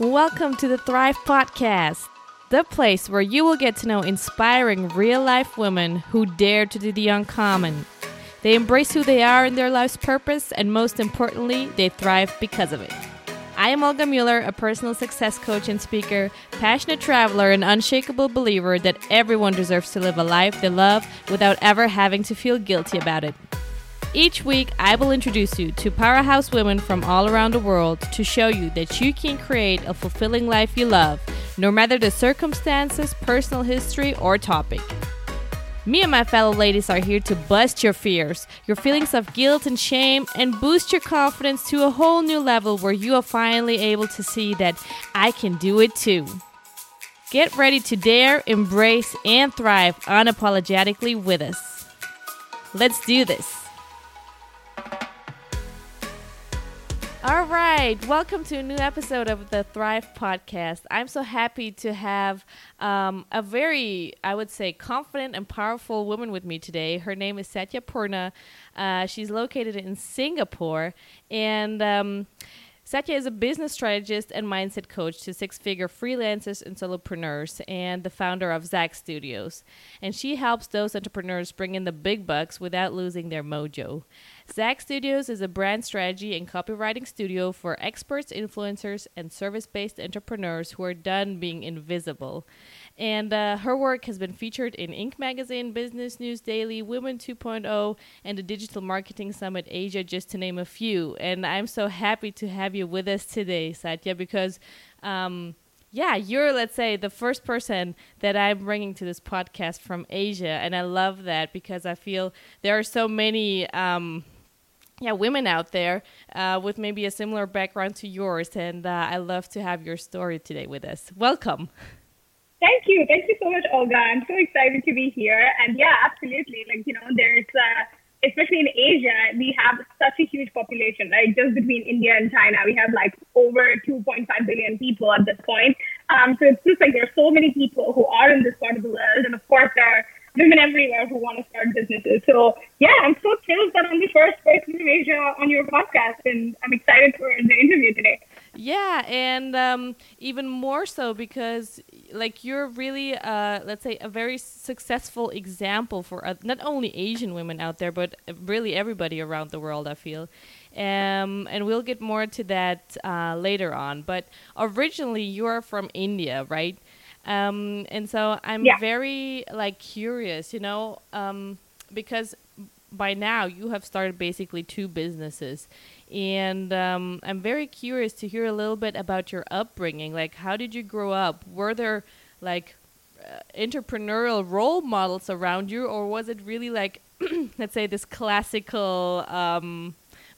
Welcome to the Thrive Podcast, the place where you will get to know inspiring real life women who dare to do the uncommon. They embrace who they are in their life's purpose, and most importantly, they thrive because of it. I am Olga Mueller, a personal success coach and speaker, passionate traveler, and unshakable believer that everyone deserves to live a life they love without ever having to feel guilty about it. Each week, I will introduce you to powerhouse women from all around the world to show you that you can create a fulfilling life you love, no matter the circumstances, personal history, or topic. Me and my fellow ladies are here to bust your fears, your feelings of guilt and shame, and boost your confidence to a whole new level where you are finally able to see that I can do it too. Get ready to dare, embrace, and thrive unapologetically with us. Let's do this. All right, welcome to a new episode of the Thrive Podcast. I'm so happy to have um, a very, I would say, confident and powerful woman with me today. Her name is Satya Purna. Uh, she's located in Singapore, and um, Satya is a business strategist and mindset coach to six figure freelancers and solopreneurs, and the founder of Zach Studios. And she helps those entrepreneurs bring in the big bucks without losing their mojo. Zack Studios is a brand strategy and copywriting studio for experts, influencers, and service based entrepreneurs who are done being invisible. And uh, her work has been featured in Inc. magazine, Business News Daily, Women 2.0, and the Digital Marketing Summit Asia, just to name a few. And I'm so happy to have you with us today, Satya, because. Um, yeah, you're, let's say, the first person that I'm bringing to this podcast from Asia. And I love that because I feel there are so many um, yeah, women out there uh, with maybe a similar background to yours. And uh, I love to have your story today with us. Welcome. Thank you. Thank you so much, Olga. I'm so excited to be here. And yeah, absolutely. Like, you know, there's, uh, especially in Asia, we have such a huge population, right? Just between India and China, we have like over 2.5 billion people at this point. Um, so it's just like there are so many people who are in this part of the world. And of course, there are women everywhere who want to start businesses. So yeah, I'm so thrilled that I'm the first person from Asia on your podcast, and I'm excited for the interview today. Yeah, and um, even more so because like you're really, uh, let's say, a very successful example for uh, not only Asian women out there, but really everybody around the world. I feel. Um, and we'll get more to that uh, later on. But originally, you are from India, right? Um, and so I'm yeah. very like curious, you know, um, because by now you have started basically two businesses, and um, I'm very curious to hear a little bit about your upbringing. Like, how did you grow up? Were there like uh, entrepreneurial role models around you, or was it really like, let's say, this classical?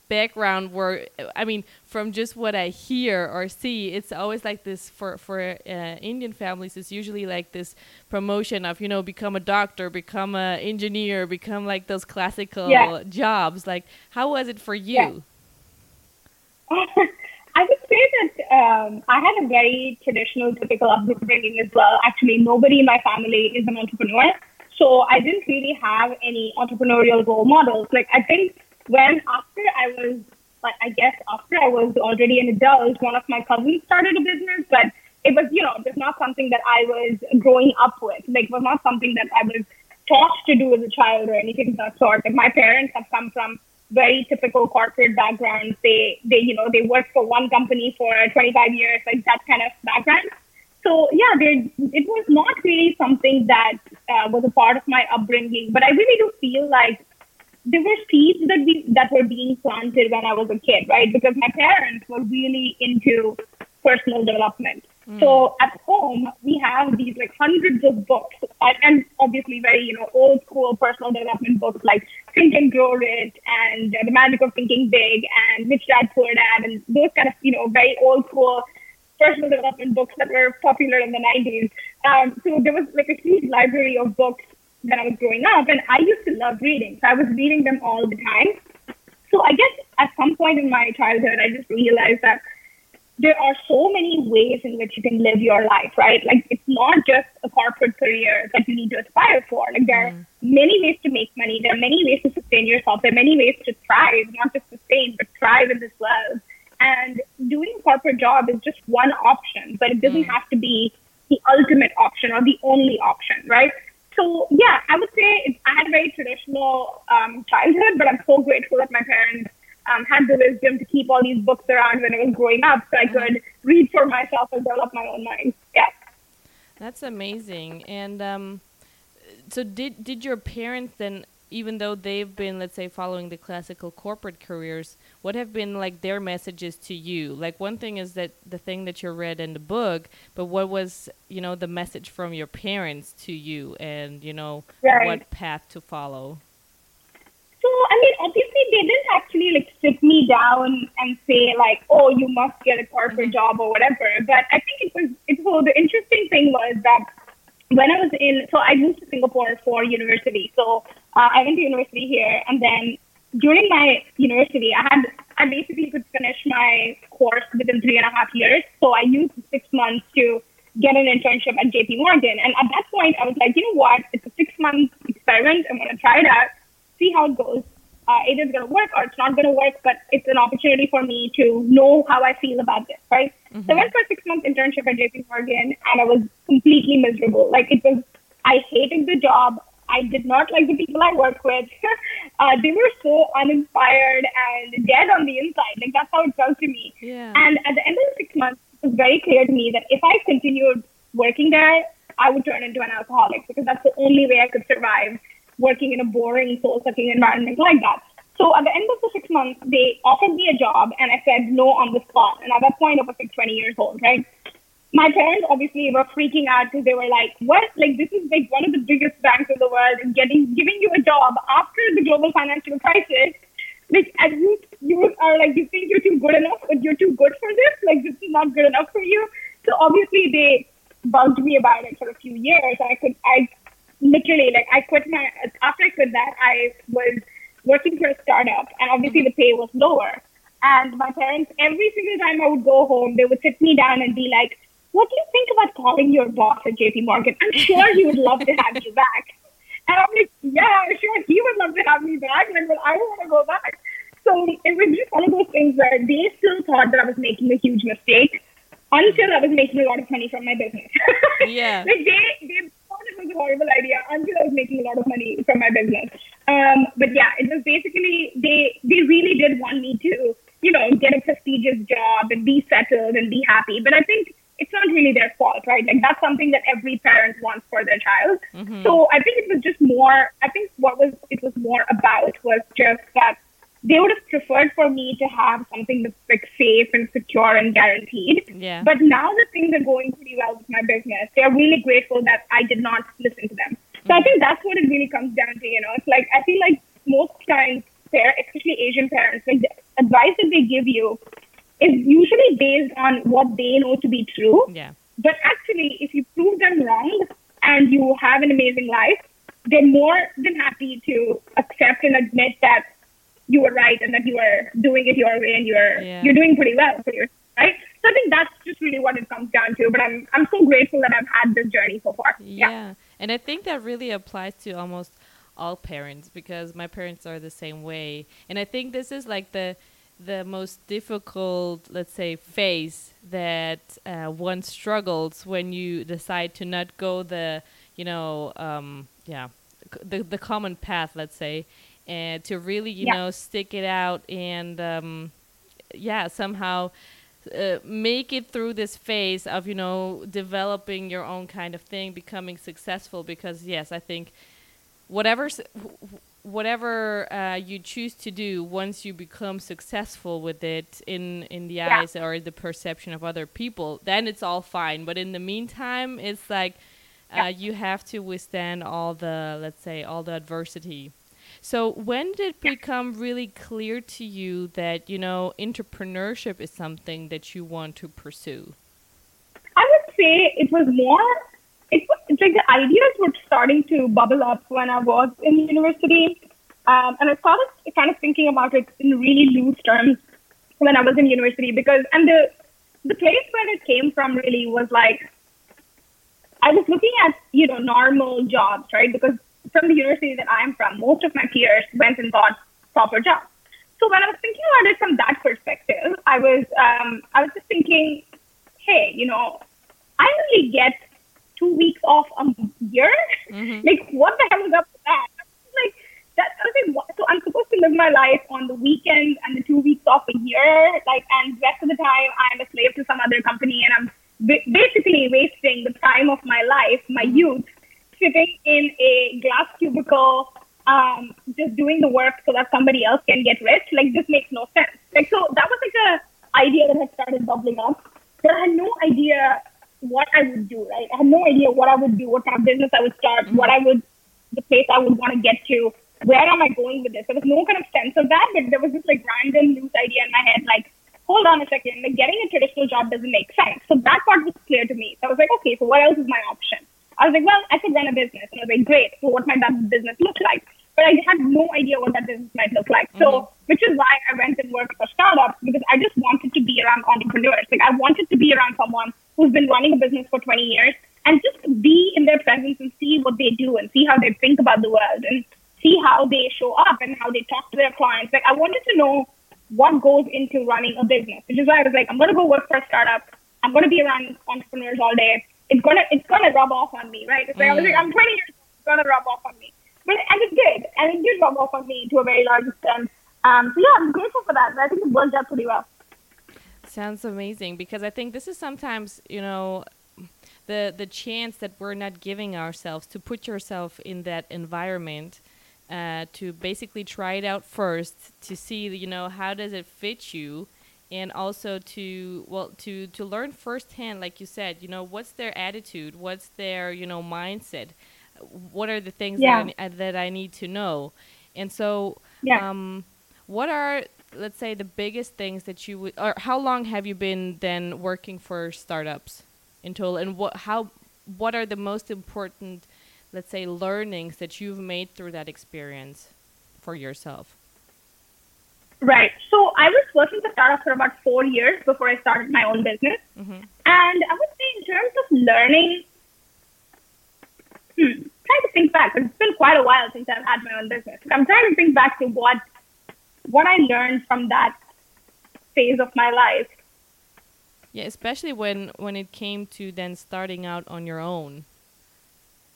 Background where I mean, from just what I hear or see, it's always like this for for uh, Indian families. It's usually like this promotion of you know become a doctor, become an engineer, become like those classical yeah. jobs. Like, how was it for you? Yeah. I would say that um, I had a very traditional, typical upbringing as well. Actually, nobody in my family is an entrepreneur. So I didn't really have any entrepreneurial role models. Like I think when after I was like I guess after I was already an adult, one of my cousins started a business, but it was you know it was not something that I was growing up with. Like it was not something that I was taught to do as a child or anything of that sort. Like my parents have come from very typical corporate backgrounds. They they you know they worked for one company for 25 years, like that kind of background. So yeah, they, it was not really something that uh, was a part of my upbringing. But I really do feel like there were seeds that we that were being planted when I was a kid, right? Because my parents were really into personal development. Mm. So at home we have these like hundreds of books, and obviously very you know old school personal development books like Think and Grow Rich and uh, The Magic of Thinking Big and Rich Dad Poor Dad and those kind of you know very old school personal development books that were popular in the 90s. Um, so there was like a huge library of books when I was growing up, and I used to love reading. So I was reading them all the time. So I guess at some point in my childhood, I just realized that there are so many ways in which you can live your life, right? Like it's not just a corporate career that you need to aspire for. Like there mm. are many ways to make money. There are many ways to sustain yourself. There are many ways to thrive, not just sustain, but thrive in this world. And doing a corporate job is just one option, but it doesn't mm. have to be the ultimate option or the only option, right? So yeah, I would say I had a very traditional um, childhood, but I'm so grateful that my parents um, had the wisdom to keep all these books around when I was growing up, so I could read for myself and develop my own mind. Yeah, that's amazing. And um, so, did did your parents then even though they've been let's say following the classical corporate careers what have been like their messages to you like one thing is that the thing that you read in the book but what was you know the message from your parents to you and you know right. what path to follow so i mean obviously they didn't actually like sit me down and say like oh you must get a corporate mm-hmm. job or whatever but i think it was it was the interesting thing was that when I was in, so I moved to Singapore for university. So uh, I went to university here, and then during my university, I had I basically could finish my course within three and a half years. So I used six months to get an internship at JP Morgan. And at that point, I was like, you know what? It's a six month experiment. I'm going to try it out, see how it goes. Uh, either it's going to work or it's not going to work, but it's an opportunity for me to know how I feel about this, right? Mm-hmm. So I went for a six month internship at JP Morgan and I was completely miserable. Like it was, I hated the job. I did not like the people I worked with. uh, they were so uninspired and dead on the inside. Like that's how it felt to me. Yeah. And at the end of the six months, it was very clear to me that if I continued working there, I would turn into an alcoholic because that's the only way I could survive working in a boring, soul sucking environment like that. So at the end of the six months, they offered me a job and I said no on the spot. And at that point, I was like 20 years old, right? my parents obviously were freaking out because they were like, "What? Like this is like one of the biggest banks in the world and getting giving you a job after the global financial crisis. Like, and you you are like, you think you're too good enough, but you're too good for this. Like this is not good enough for you. So obviously they bugged me about it for a few years. and I could I literally like I quit my after I quit that I was working for a startup and obviously the pay was lower. And my parents, every single time I would go home, they would sit me down and be like, what do you think about calling your boss at JP Morgan? I'm sure he would love to have you back. And I'm like, yeah, sure, he would love to have me back. Like, well, I don't want to go back. So it was just one of those things where they still thought that I was making a huge mistake until I was making a lot of money from my business. Yeah. like they, they was a horrible idea until I was making a lot of money from my business. Um, but yeah, it was basically they they really did want me to, you know, get a prestigious job and be settled and be happy. But I think it's not really their fault, right? Like that's something that every parent wants for their child. Mm-hmm. So I think it was just more. I think what was it was more about was just that they would have preferred for me to have something that's safe and secure and guaranteed. Yeah. But now that things are going pretty well with my business, they're really grateful that I did not listen to them. So. I think that's what it really comes down to. You know, it's like I feel like most times, especially Asian parents, like the advice that they give you is usually based on what they know to be true. Yeah. But actually, if you prove them wrong and you have an amazing life, they're more than happy to accept and admit that you were right and that you are doing it your way and you're yeah. you're doing pretty well for yourself, right? So I think that's just really what it comes down to. But I'm I'm so grateful that I've had this journey so far. Yeah. yeah. And I think that really applies to almost all parents because my parents are the same way. And I think this is like the the most difficult, let's say, phase that uh, one struggles when you decide to not go the, you know, um, yeah, the the common path, let's say, and to really, you yeah. know, stick it out and, um, yeah, somehow. Uh, make it through this phase of you know developing your own kind of thing becoming successful because yes i think whatever whatever uh, you choose to do once you become successful with it in in the yeah. eyes or the perception of other people then it's all fine but in the meantime it's like uh, yeah. you have to withstand all the let's say all the adversity so when did it become really clear to you that you know entrepreneurship is something that you want to pursue i would say it was more it was, it's like the ideas were starting to bubble up when I was in university. Um, and I started kind of thinking about it in really loose terms when I was in university because, and the, the place where it came from really was like, I was looking at, you know, normal jobs, right? Because from the university that I'm from, most of my peers went and got proper jobs. So when I was thinking about it from that perspective, I was um, I was just thinking, hey, you know, I only get two weeks off a year. Mm-hmm. Like, what the hell is up with that? Like that. I was like, what? so I'm supposed to live my life on the weekends and the two weeks off a year, like, and the rest of the time I'm a slave to some other company, and I'm basically wasting the time of my life, my mm-hmm. youth, sitting in a glass cubicle um, just doing the work so that somebody else can get rich. Like this makes no sense. Like so that was like a idea that had started bubbling up, but I had no idea what I would do. Right, I had no idea what I would do, what kind of business I would start, mm-hmm. what I would, the place I would want to get to. Where am I going with this? There was no kind of sense of that, but there was this like random loose idea in my head, like, hold on a second, like getting a traditional job doesn't make sense. So that part was clear to me. So I was like, okay, so what else is my option? I was like, well, I could run a business. And I was like, great. So what might that business look like? but I had no idea what that business might look like. So, mm-hmm. which is why I went and worked for startups because I just wanted to be around entrepreneurs. Like I wanted to be around someone who's been running a business for 20 years and just be in their presence and see what they do and see how they think about the world and see how they show up and how they talk to their clients. Like I wanted to know what goes into running a business, which is why I was like, I'm going to go work for a startup. I'm going to be around entrepreneurs all day. It's gonna it's gonna rub off on me, right? It's like, mm. I was like, mm. I'm 20 years, it's gonna rub off on me. But and it did, and it did rub off on me to a very large extent. Um, so yeah, I'm grateful for that. I think it worked out pretty well. Sounds amazing because I think this is sometimes you know the the chance that we're not giving ourselves to put yourself in that environment. Uh, to basically try it out first to see you know how does it fit you and also to well to to learn firsthand like you said you know what's their attitude what's their you know mindset what are the things yeah. that, I, that I need to know? And so, yeah. um, what are let's say the biggest things that you would, or how long have you been then working for startups in total, and what how what are the most important, let's say, learnings that you've made through that experience for yourself? Right. So I was working for startups for about four years before I started my own business. Mm-hmm. And I would say, in terms of learning, hmm, trying to think back, it's been quite a while since I've had my own business. I'm trying to think back to what what I learned from that phase of my life. Yeah, especially when when it came to then starting out on your own.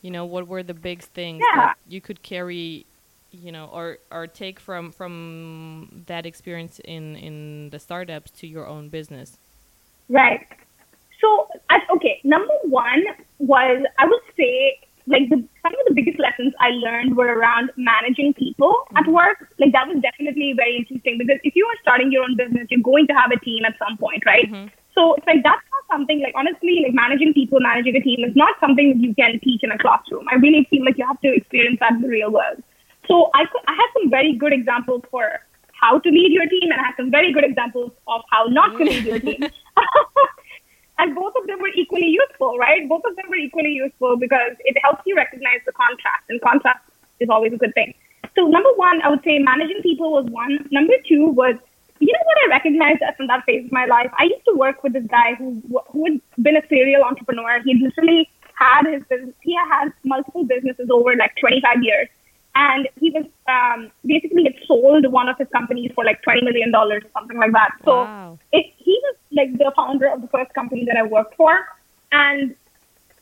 You know, what were the big things yeah. that you could carry, you know, or or take from from that experience in in the startups to your own business? Right. So, okay, number one was I would say like the, some of the biggest lessons I learned were around managing people mm-hmm. at work. Like that was definitely very interesting because if you are starting your own business, you're going to have a team at some point, right? Mm-hmm. So it's like that's not something like honestly, like managing people, managing a team is not something that you can teach in a classroom. I really feel like you have to experience that in the real world. So I I have some very good examples for how to lead your team, and I have some very good examples of how not to lead your team. And both of them were equally useful, right? Both of them were equally useful because it helps you recognize the contrast, and contrast is always a good thing. So, number one, I would say managing people was one. Number two was, you know what I recognized from that phase of my life? I used to work with this guy who, who had been a serial entrepreneur. He literally had his business, he had multiple businesses over like 25 years and he was um, basically had sold one of his companies for like twenty million dollars or something like that. So wow. it, he was like the founder of the first company that I worked for, and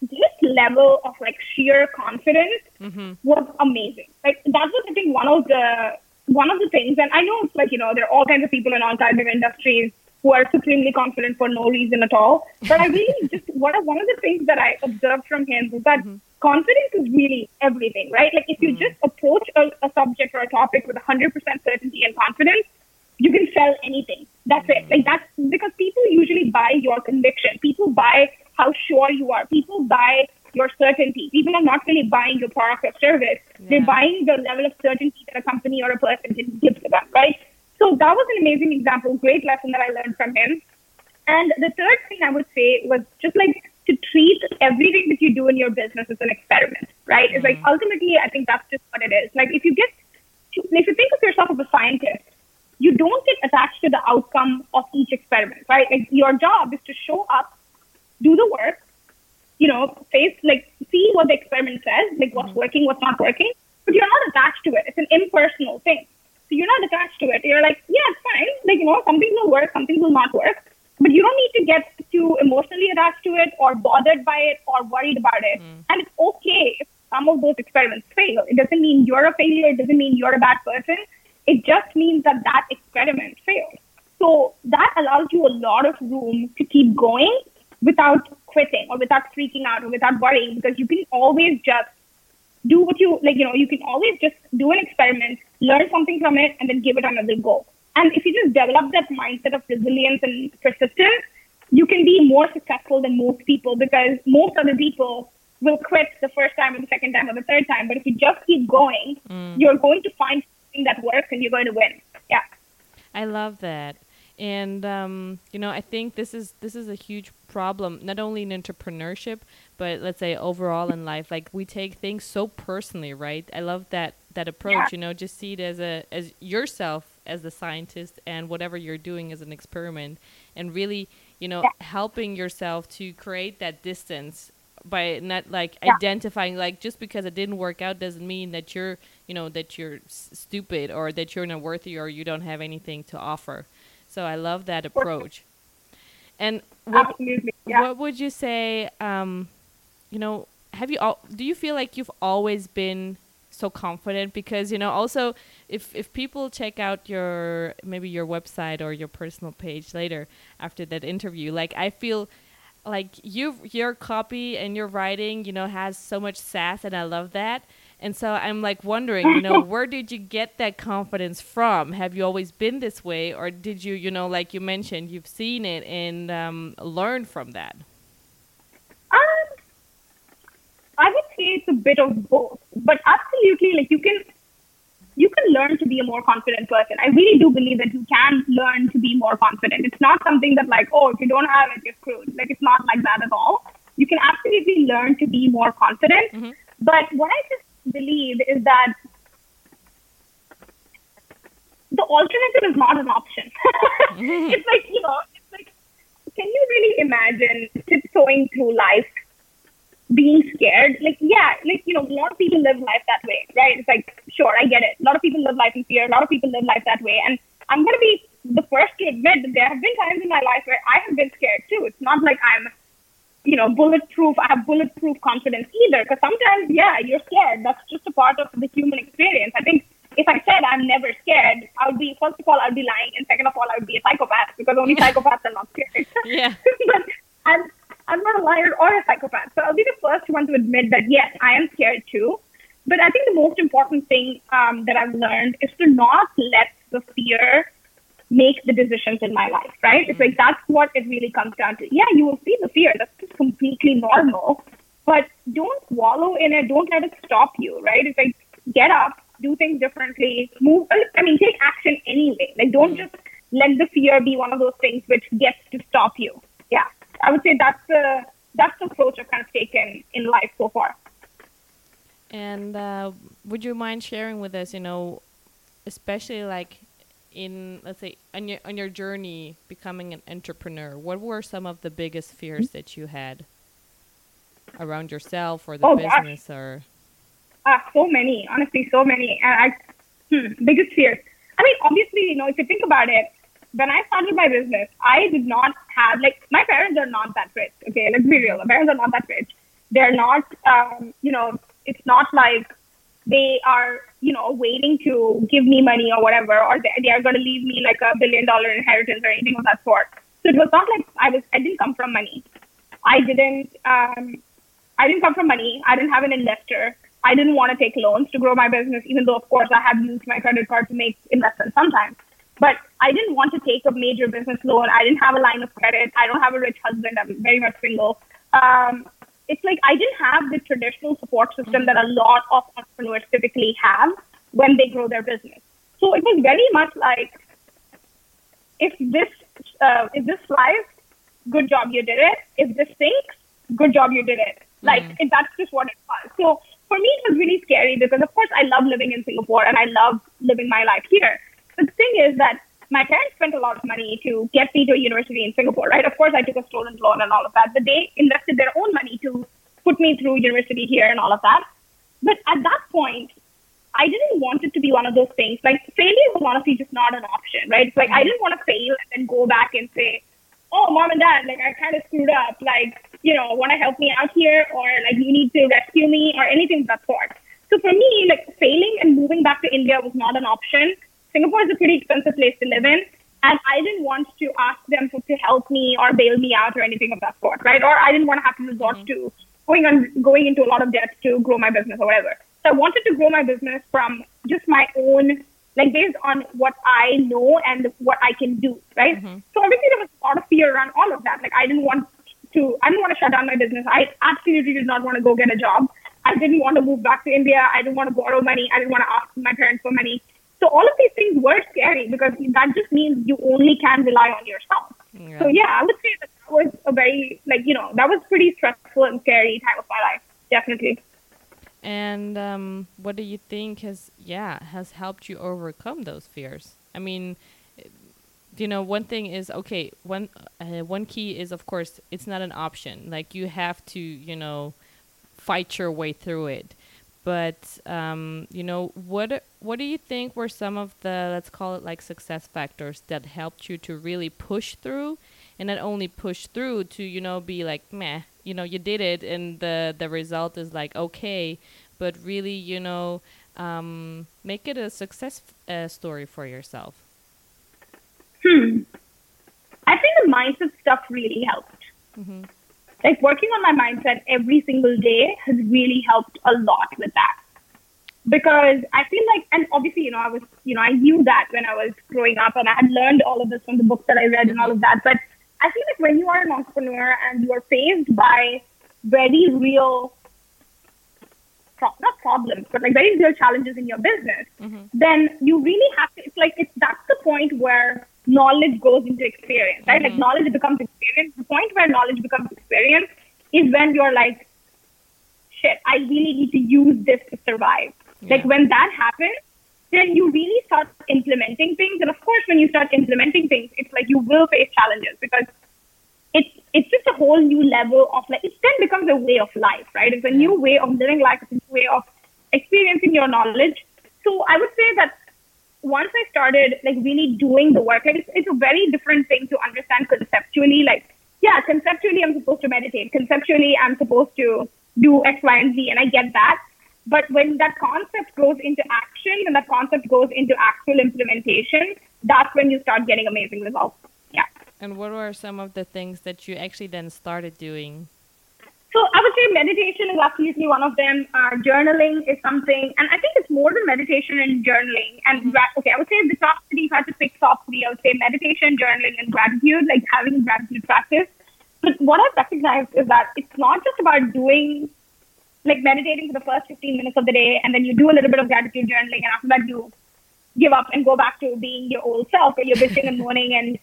his level of like sheer confidence mm-hmm. was amazing. Like that was I think one of the one of the things, and I know it's like you know there are all kinds of people in all kinds of industries who are supremely confident for no reason at all. But I really just what one of the things that I observed from him was that mm-hmm confidence is really everything, right? Like if you mm. just approach a, a, subject or a topic with 100% certainty and confidence, you can sell anything. That's mm. it. Like that's because people usually buy your conviction. People buy how sure you are. People buy your certainty. People are not really buying your product or service. Yeah. They're buying the level of certainty that a company or a person can give to them, right? So that was an amazing example, great lesson that I learned from him. And the third thing I would say was just like to treat everything that you do in your business as an experiment, right? Mm-hmm. It's like mm-hmm. ultimately, I think that's just what it is. Like if you get, if you think of yourself as a scientist, you don't get attached to the outcome of each experiment, right? Like your job is to show up, do the work, you know, face like see what the experiment says, like what's mm-hmm. working, what's not working, but you're not attached to it. It's an impersonal thing. So you're not attached to it. You're like, yeah, it's fine. Like, you know, some things will work, some things will not work. But you don't need to get too emotionally attached to it or bothered by it or worried about it. Mm. And it's okay if some of those experiments fail. It doesn't mean you're a failure. It doesn't mean you're a bad person. It just means that that experiment failed. So that allows you a lot of room to keep going without quitting or without freaking out or without worrying because you can always just do what you like, you know, you can always just do an experiment, learn something from it, and then give it another go. And if you just develop that mindset of resilience and persistence, you can be more successful than most people because most other people will quit the first time or the second time or the third time. But if you just keep going, mm. you're going to find something that works and you're going to win. Yeah. I love that. And um, you know, I think this is this is a huge problem, not only in entrepreneurship, but let's say overall in life. Like we take things so personally, right? I love that that approach. Yeah. You know, just see it as a as yourself as the scientist and whatever you're doing as an experiment and really you know yeah. helping yourself to create that distance by not like yeah. identifying like just because it didn't work out doesn't mean that you're you know that you're s- stupid or that you're not worthy or you don't have anything to offer so i love that approach and what, yeah. what would you say um you know have you all do you feel like you've always been so confident? Because you know also if if people check out your maybe your website or your personal page later after that interview like i feel like you your copy and your writing you know has so much sass and i love that. And so i'm like wondering you know where did you get that confidence from? Have you always been this way or did you you know like you mentioned you've seen it and um, learned from that I would say it's a bit of both, but absolutely, like you can you can learn to be a more confident person. I really do believe that you can learn to be more confident. It's not something that like, oh, if you don't have it, you're screwed. Like it's not like that at all. You can absolutely learn to be more confident. Mm-hmm. But what I just believe is that the alternative is not an option. mm-hmm. It's like, you know, it's like, can you really imagine tiptoeing through life being scared. Like, yeah, like, you know, a lot of people live life that way, right? It's like, sure, I get it. A lot of people live life in fear. A lot of people live life that way. And I'm going to be the first to admit that there have been times in my life where I have been scared too. It's not like I'm, you know, bulletproof. I have bulletproof confidence either. Because sometimes, yeah, you're scared. That's just a part of the human experience. I think if I said I'm never scared, I would be, first of all, I'd be lying. And second of all, I would be a psychopath because only psychopaths are not scared. Yeah. but I'm, I'm not a liar or a psychopath. So I'll be the first one to admit that, yes, I am scared too. But I think the most important thing um, that I've learned is to not let the fear make the decisions in my life, right? It's like that's what it really comes down to. Yeah, you will feel the fear. That's just completely normal. But don't wallow in it. Don't let it stop you, right? It's like get up, do things differently, move. I mean, take action anyway. Like don't just let the fear be one of those things which gets to stop you. Yeah. I would say that's the that's the approach I've kind of taken in life so far. And uh, would you mind sharing with us, you know, especially like in let's say on your on your journey becoming an entrepreneur, what were some of the biggest fears mm-hmm. that you had around yourself or the oh, business gosh. or? Uh, so many, honestly, so many. And I, hmm, biggest fears. I mean, obviously, you know, if you think about it, when I started my business, I did not have like my parents are not that rich. Okay, let's be real. My parents are not that rich. They're not, um, you know, it's not like they are, you know, waiting to give me money or whatever, or they, they are going to leave me like a billion dollar inheritance or anything of that sort. So it was not like I was. I didn't come from money. I didn't. Um, I didn't come from money. I didn't have an investor. I didn't want to take loans to grow my business, even though, of course, I have used my credit card to make investments sometimes. But I didn't want to take a major business loan. I didn't have a line of credit. I don't have a rich husband. I'm very much single. Um, it's like I didn't have the traditional support system that a lot of entrepreneurs typically have when they grow their business. So it was very much like, if this uh, if this flies, good job, you did it. If this sinks, good job, you did it. Like mm. it, that's just what it was. So for me, it was really scary because, of course, I love living in Singapore and I love living my life here. But the thing is that my parents spent a lot of money to get me to a university in Singapore, right? Of course, I took a student loan and all of that, but they invested their own money to put me through university here and all of that. But at that point, I didn't want it to be one of those things. Like failure was honestly just not an option, right? It's like I didn't want to fail and then go back and say, "Oh, mom and dad, like I kind of screwed up. Like you know, want to help me out here, or like you need to rescue me, or anything of that sort." So for me, like failing and moving back to India was not an option. Singapore is a pretty expensive place to live in. And I didn't want to ask them to, to help me or bail me out or anything of that sort, right? Or I didn't want to have to resort mm-hmm. to going on going into a lot of debt to grow my business or whatever. So I wanted to grow my business from just my own, like based on what I know and what I can do, right? Mm-hmm. So obviously there was a lot of fear around all of that. Like I didn't want to, I didn't want to shut down my business. I absolutely did not want to go get a job. I didn't want to move back to India. I didn't want to borrow money. I didn't want to ask my parents for money. So all of these things were scary because that just means you only can rely on yourself. Yeah. So yeah, I would say that, that was a very like you know that was pretty stressful and scary time of my life, definitely. And um, what do you think has yeah has helped you overcome those fears? I mean, you know, one thing is okay. One uh, one key is of course it's not an option. Like you have to you know fight your way through it. But um, you know, what what do you think were some of the let's call it like success factors that helped you to really push through, and not only push through to you know be like meh, you know you did it and the the result is like okay, but really you know um, make it a success uh, story for yourself. Hmm. I think the mindset stuff really helped. Mm-hmm like working on my mindset every single day has really helped a lot with that. Because I feel like, and obviously, you know, I was, you know, I knew that when I was growing up and I had learned all of this from the books that I read and all of that. But I feel like when you are an entrepreneur and you are faced by very real, not problems, but like very real challenges in your business, mm-hmm. then you really have to, it's like, it's, that's the point where knowledge goes into experience, right? Mm-hmm. Like knowledge becomes experience. The point where knowledge becomes experience is when you're like, shit, I really need to use this to survive. Yeah. Like when that happens, then you really start implementing things. And of course, when you start implementing things, it's like you will face challenges because it's it's just a whole new level of like it then becomes a way of life, right? It's a new way of living life, it's a new way of experiencing your knowledge. So I would say that once I started like really doing the work, like it's, it's a very different thing to understand conceptually. Like, yeah, conceptually I'm supposed to meditate. Conceptually I'm supposed to do X, Y, and Z, and I get that. But when that concept goes into action when that concept goes into actual implementation, that's when you start getting amazing results. Yeah. And what were some of the things that you actually then started doing? So I would say meditation is absolutely one of them. Uh, journaling is something, and I think it's more than meditation and journaling. And mm-hmm. okay, I would say the top three, if I had to pick top three, I would say meditation, journaling, and gratitude, like having gratitude practice. But what I've recognized is that it's not just about doing, like meditating for the first 15 minutes of the day, and then you do a little bit of gratitude journaling, and after that you give up and go back to being your old self, where you're bitching and moaning and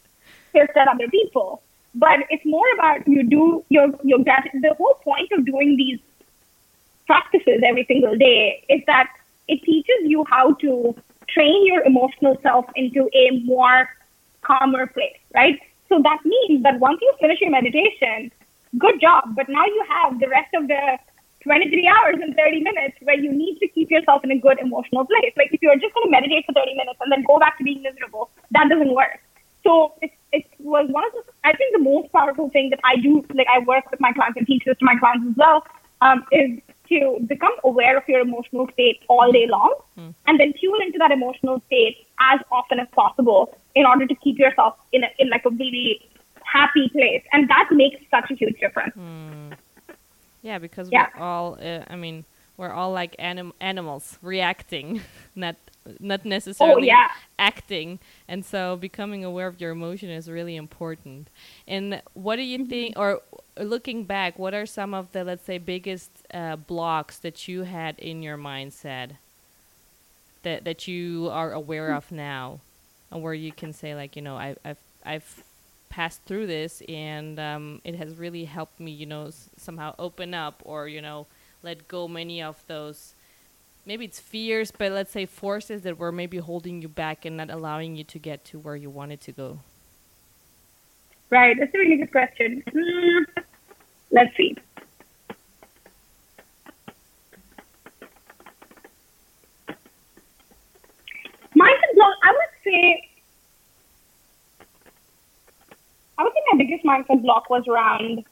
pissed at other people but it's more about you do your your the whole point of doing these practices every single day is that it teaches you how to train your emotional self into a more calmer place, right? So that means that once you finish your meditation, good job. But now you have the rest of the 23 hours and 30 minutes where you need to keep yourself in a good emotional place. Like if you're just going to meditate for 30 minutes and then go back to being miserable, that doesn't work. So it, it was one of the, I think the most powerful thing that I do, like I work with my clients and teach this to my clients as well, um, is to become aware of your emotional state all day long mm. and then tune into that emotional state as often as possible in order to keep yourself in, a, in like a really happy place. And that makes such a huge difference. Mm. Yeah, because yeah. we're all, uh, I mean, we're all like anim- animals reacting, not not necessarily oh, yeah. acting. And so becoming aware of your emotion is really important. And what do you mm-hmm. think, or looking back, what are some of the, let's say, biggest uh, blocks that you had in your mindset that, that you are aware of now? And where you can say, like, you know, I, I've, I've passed through this and um, it has really helped me, you know, s- somehow open up or, you know, let go many of those maybe it's fears, but let's say forces that were maybe holding you back and not allowing you to get to where you wanted to go? Right, that's a really good question. Mm, let's see. Mindset block, I would say, I would say my biggest mindset block was around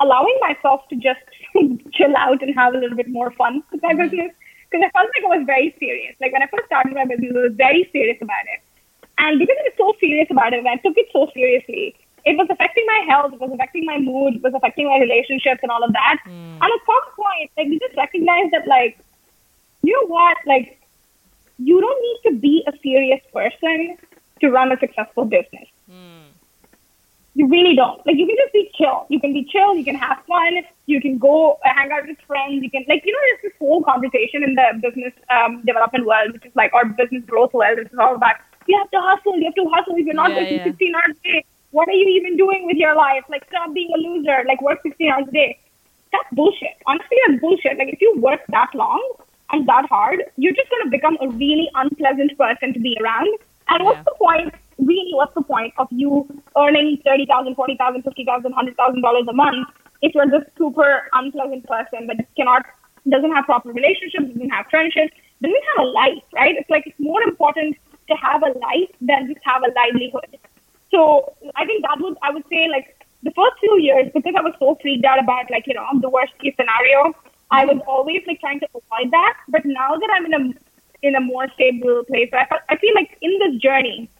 allowing myself to just chill out and have a little bit more fun with my business because I felt like I was very serious. Like when I first started my business, I was very serious about it. And because I was so serious about it and I took it so seriously, it was affecting my health, it was affecting my mood, it was affecting my relationships and all of that. Mm. And at some point, like we just recognized that like, you know what, like you don't need to be a serious person to run a successful business. You really don't. Like you can just be chill. You can be chill. You can have fun. You can go hang out with friends. You can like you know there's this whole conversation in the business um, development world, which is like our business growth world. It's all about you have to hustle. You have to hustle. If you're not yeah, working yeah. 16 hours a day, what are you even doing with your life? Like stop being a loser. Like work 16 hours a day. That's bullshit. Honestly, that's bullshit. Like if you work that long and that hard, you're just gonna become a really unpleasant person to be around. And what's the point really what's the point of you earning thirty thousand, forty thousand, fifty thousand, hundred thousand dollars a month if you're this super unpleasant person that cannot doesn't have proper relationships, doesn't have friendships, doesn't have a life, right? It's like it's more important to have a life than just have a livelihood. So I think that would I would say like the first few years because I was so freaked out about like you know the worst case scenario, I was always like trying to avoid that. But now that I'm in a in a more stable place, I I feel like in this journey,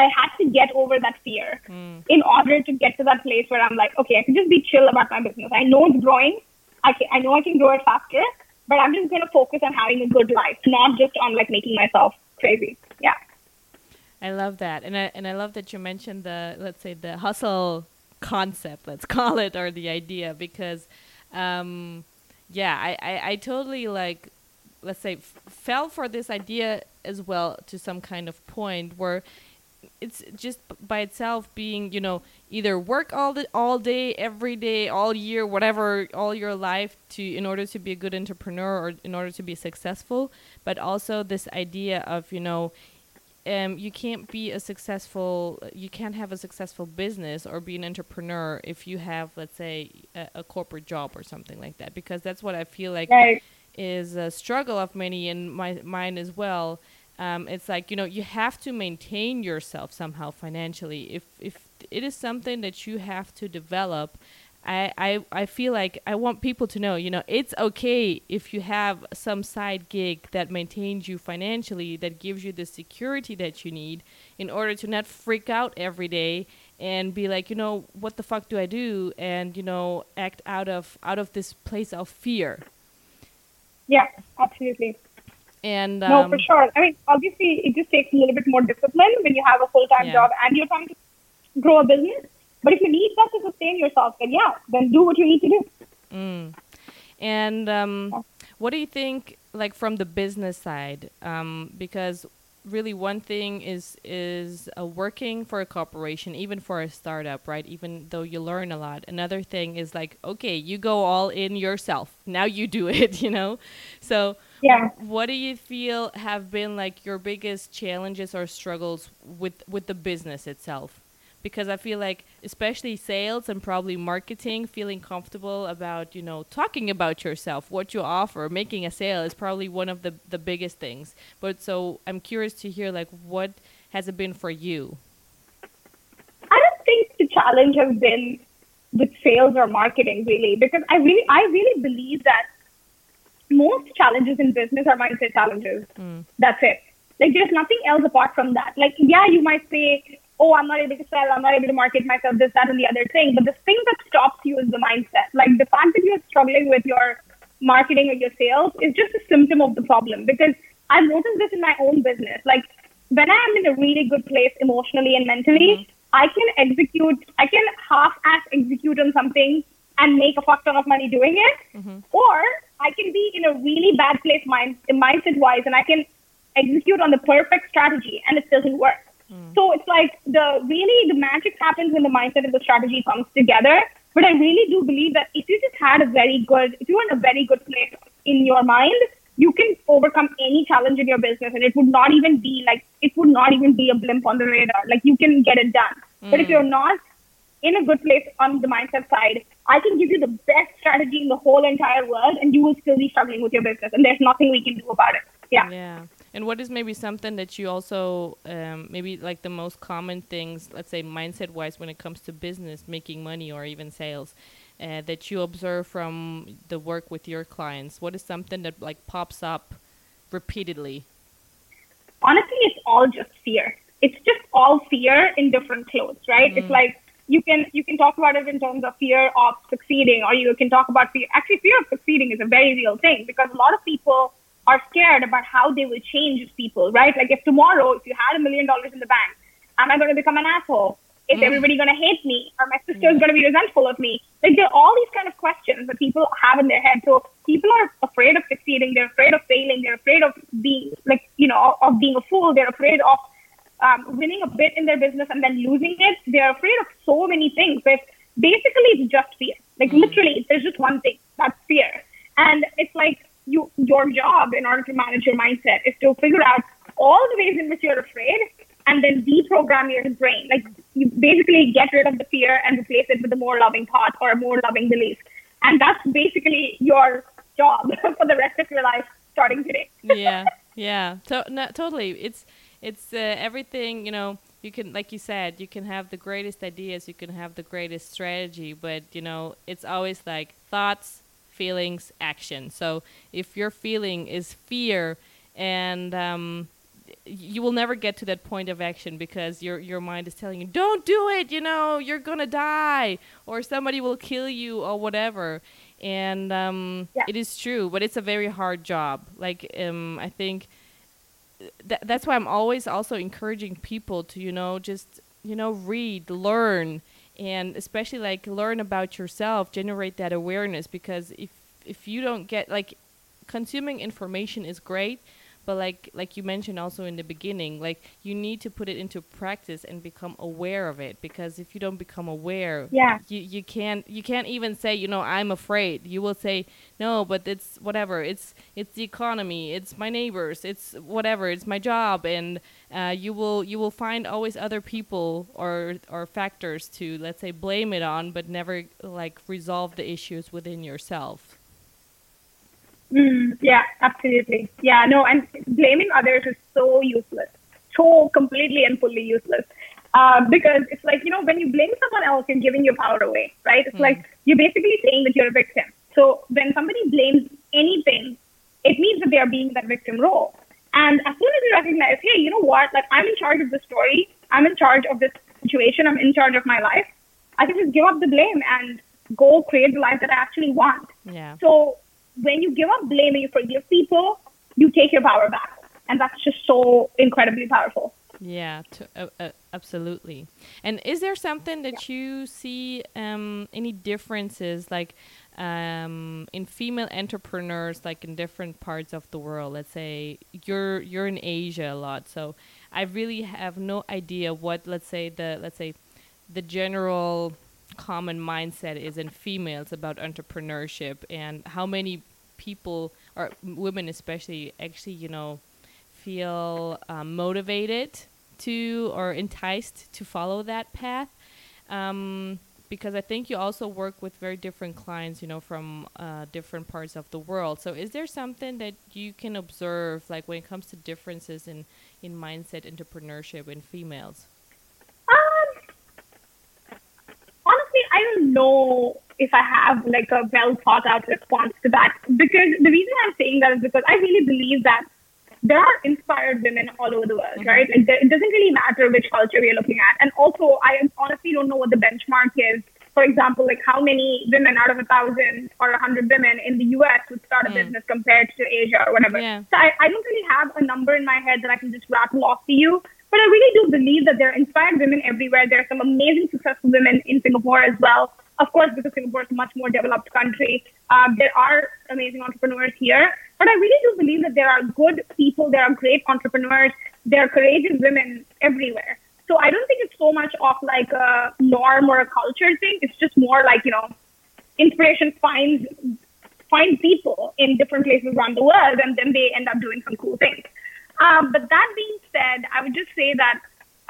I had to get over that fear mm. in order to get to that place where I'm like, okay, I can just be chill about my business. I know it's growing. I can, I know I can grow it faster, but I'm just going to focus on having a good life, not just on like making myself crazy. Yeah. I love that. And I, and I love that you mentioned the, let's say the hustle concept, let's call it, or the idea, because, um, yeah, I, I, I totally like, let's say, f- fell for this idea as well to some kind of point where it's just by itself being you know either work all the all day every day all year whatever all your life to in order to be a good entrepreneur or in order to be successful but also this idea of you know um, you can't be a successful you can't have a successful business or be an entrepreneur if you have let's say a, a corporate job or something like that because that's what i feel like right. is a struggle of many in my mine as well um, it's like you know you have to maintain yourself somehow financially if if it is something that you have to develop I, I, I feel like I want people to know, you know, it's okay if you have some side gig that maintains you financially, that gives you the security that you need in order to not freak out every day and be like, you know, what the fuck do I do? And, you know, act out of out of this place of fear. Yeah, absolutely. And um, no, for sure. I mean, obviously, it just takes a little bit more discipline when you have a full time yeah. job and you're trying to grow a business. But if you need that to sustain yourself, then yeah, then do what you need to do. Mm. And um, what do you think, like from the business side? Um, because really, one thing is is uh, working for a corporation, even for a startup, right? Even though you learn a lot. Another thing is like, okay, you go all in yourself. Now you do it, you know. So yeah what do you feel have been like your biggest challenges or struggles with with the business itself because i feel like especially sales and probably marketing feeling comfortable about you know talking about yourself what you offer making a sale is probably one of the the biggest things but so i'm curious to hear like what has it been for you i don't think the challenge has been with sales or marketing really because i really i really believe that most challenges in business are mindset challenges. Mm. That's it. Like there's nothing else apart from that. Like yeah, you might say, oh, I'm not able to sell, I'm not able to market myself, this, that, and the other thing. But the thing that stops you is the mindset. Like the fact that you're struggling with your marketing or your sales is just a symptom of the problem. Because I've noticed this in my own business. Like when I am in a really good place emotionally and mentally, mm-hmm. I can execute, I can half-ass execute on something and make a fuck ton of money doing it. Mm-hmm. Or I can be in a really bad place mind mindset wise and I can execute on the perfect strategy and it doesn't work. Mm. So it's like the really the magic happens when the mindset and the strategy comes together. But I really do believe that if you just had a very good if you're in a very good place in your mind, you can overcome any challenge in your business and it would not even be like it would not even be a blimp on the radar. Like you can get it done. Mm. But if hmm. you're not in a good place on the mindset side, I can give you the best strategy in the whole entire world and you will still be struggling with your business and there's nothing we can do about it. Yeah. Yeah. And what is maybe something that you also um, maybe like the most common things, let's say mindset wise, when it comes to business, making money, or even sales, uh, that you observe from the work with your clients? What is something that like pops up repeatedly? Honestly, it's all just fear. It's just all fear in different clothes, right? Mm. It's like you can you can talk about it in terms of fear of succeeding, or you can talk about fear. Actually, fear of succeeding is a very real thing because a lot of people are scared about how they will change people, right? Like if tomorrow, if you had a million dollars in the bank, am I going to become an asshole? Is mm. everybody going to hate me? Are my sisters mm. going to be resentful of me? Like there are all these kind of questions that people have in their head. So people are afraid of succeeding. They're afraid of failing. They're afraid of being like you know of being a fool. They're afraid of um, winning a bit in their business and then losing it. They're afraid of so many things. But basically, it's just fear. Like mm. literally, there's just one thing. That's fear. And it's like you, your job in order to manage your mindset is to figure out all the ways in which you're afraid and then deprogram your brain. Like you basically get rid of the fear and replace it with a more loving thought or a more loving belief. And that's basically your job for the rest of your life starting today. yeah. Yeah. To- no, totally. It's it's uh, everything, you know, you can like you said you can have the greatest ideas you can have the greatest strategy but you know it's always like thoughts feelings, action. So if your feeling is fear and um, you will never get to that point of action because your your mind is telling you don't do it you know you're gonna die or somebody will kill you or whatever and um, yeah. it is true but it's a very hard job like um, i think th- that's why i'm always also encouraging people to you know just you know read learn and especially like learn about yourself generate that awareness because if if you don't get like consuming information is great but like like you mentioned also in the beginning like you need to put it into practice and become aware of it because if you don't become aware yeah. you, you can't you can't even say you know i'm afraid. You will say no but it's whatever. It's it's the economy. It's my neighbors. It's whatever. It's my job. And uh, you will you will find always other people or or factors to let's say blame it on but never like resolve the issues within yourself Mm, yeah, absolutely. Yeah, no, and blaming others is so useless, so completely and fully useless. Uh, because it's like, you know, when you blame someone else, you're giving your power away, right? It's mm. like you're basically saying that you're a victim. So when somebody blames anything, it means that they are being that victim role. And as soon as you recognize, hey, you know what? Like, I'm in charge of the story, I'm in charge of this situation, I'm in charge of my life, I can just give up the blame and go create the life that I actually want. Yeah. So when you give up blame and you forgive people, you take your power back. And that's just so incredibly powerful. Yeah, to, uh, uh, absolutely. And is there something that yeah. you see um, any differences like um, in female entrepreneurs, like in different parts of the world? Let's say you're you're in Asia a lot, so I really have no idea what let's say the let's say the general common mindset is in females about entrepreneurship and how many people or women especially actually you know feel um, motivated to or enticed to follow that path um, because I think you also work with very different clients, you know, from uh, different parts of the world. So, is there something that you can observe, like when it comes to differences in in mindset, entrepreneurship, in females? Um, honestly, I don't know if I have like a well thought out response to that because the reason I'm saying that is because I really believe that there are inspired women all over the world, mm-hmm. right? Like, it doesn't really matter which culture we're looking at. And also, I honestly don't know what the benchmark is. For example, like how many women out of a thousand or a hundred women in the US would start a mm. business compared to Asia or whatever. Yeah. So I, I don't really have a number in my head that I can just rattle off to you. But I really do believe that there are inspired women everywhere. There are some amazing, successful women in Singapore as well. Of course, because Singapore is a much more developed country, um, there are amazing entrepreneurs here. But I really do believe that there are good people, there are great entrepreneurs, there are courageous women everywhere. So I don't think it's so much of like a norm or a culture thing. It's just more like, you know, inspiration finds find people in different places around the world and then they end up doing some cool things. Um, but that being said, I would just say that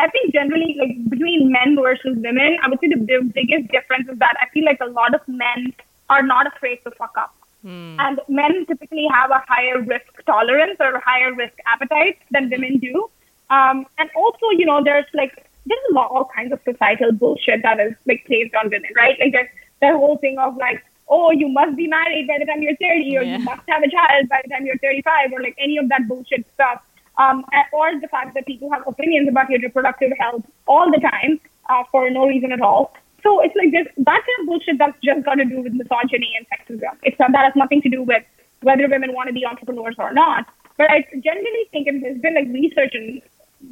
I think generally, like between men versus women, I would say the, the biggest difference is that I feel like a lot of men are not afraid to fuck up. Mm. And men typically have a higher risk tolerance or higher risk appetite than women do. Um, and also, you know, there's like there's a lot all kinds of societal bullshit that is like placed on women, right? Like there's the whole thing of like, oh, you must be married by the time you're 30, or yeah. you must have a child by the time you're 35, or like any of that bullshit stuff. Um, or the fact that people have opinions about your reproductive health all the time uh, for no reason at all. So it's like this, that kind of bullshit that's just got to do with misogyny and sexism. It's not, that has nothing to do with whether women want to be entrepreneurs or not. But I generally think, and there's been like research and,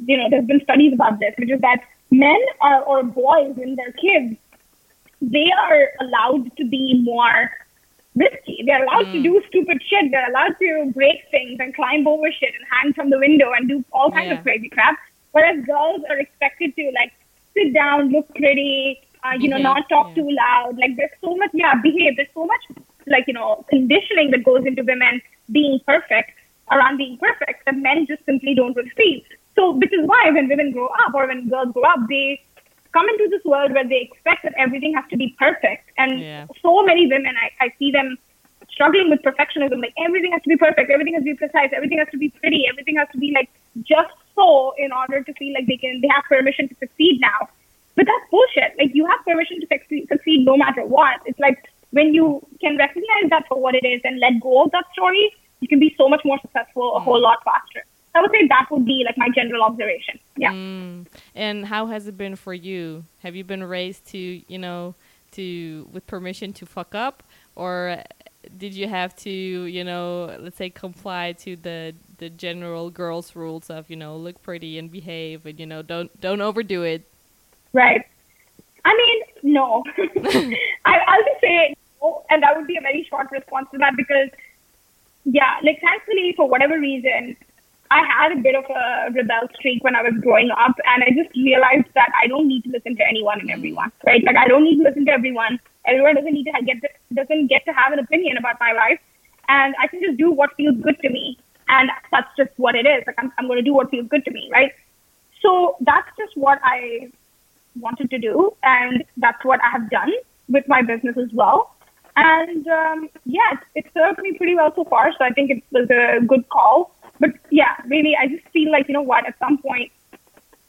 you know, there's been studies about this, which is that men are, or boys and they're kids, they are allowed to be more risky. They're allowed mm. to do stupid shit. They're allowed to break things and climb over shit and hang from the window and do all kinds yeah. of crazy crap. Whereas girls are expected to like sit down, look pretty, uh, you know, not talk yeah. too loud. Like there's so much, yeah, behave. There's so much, like you know, conditioning that goes into women being perfect around being perfect that men just simply don't receive. So, which is why when women grow up or when girls grow up, they come into this world where they expect that everything has to be perfect. And yeah. so many women, I, I see them struggling with perfectionism. Like everything has to be perfect, everything has to be precise, everything has to be pretty, everything has to be like just so in order to feel like they can they have permission to succeed now. But that's bullshit. Like you have permission to succeed no matter what. It's like when you can recognize that for what it is and let go of that story, you can be so much more successful a mm. whole lot faster. I would say that would be like my general observation. Yeah. Mm. And how has it been for you? Have you been raised to, you know, to with permission to fuck up or did you have to, you know, let's say comply to the the general girls rules of, you know, look pretty and behave and you know, don't don't overdo it? Right. I mean, no. I, I'll just say no, and that would be a very short response to that because, yeah, like thankfully, for whatever reason, I had a bit of a rebel streak when I was growing up, and I just realized that I don't need to listen to anyone and everyone, right? Like I don't need to listen to everyone. Everyone doesn't need to get to, doesn't get to have an opinion about my life, and I can just do what feels good to me, and that's just what it is. Like I'm, I'm going to do what feels good to me, right? So that's just what I wanted to do, and that's what I have done with my business as well. And um, yeah, it, it served me pretty well so far. So I think it was a good call. But yeah, really, I just feel like you know what? At some point,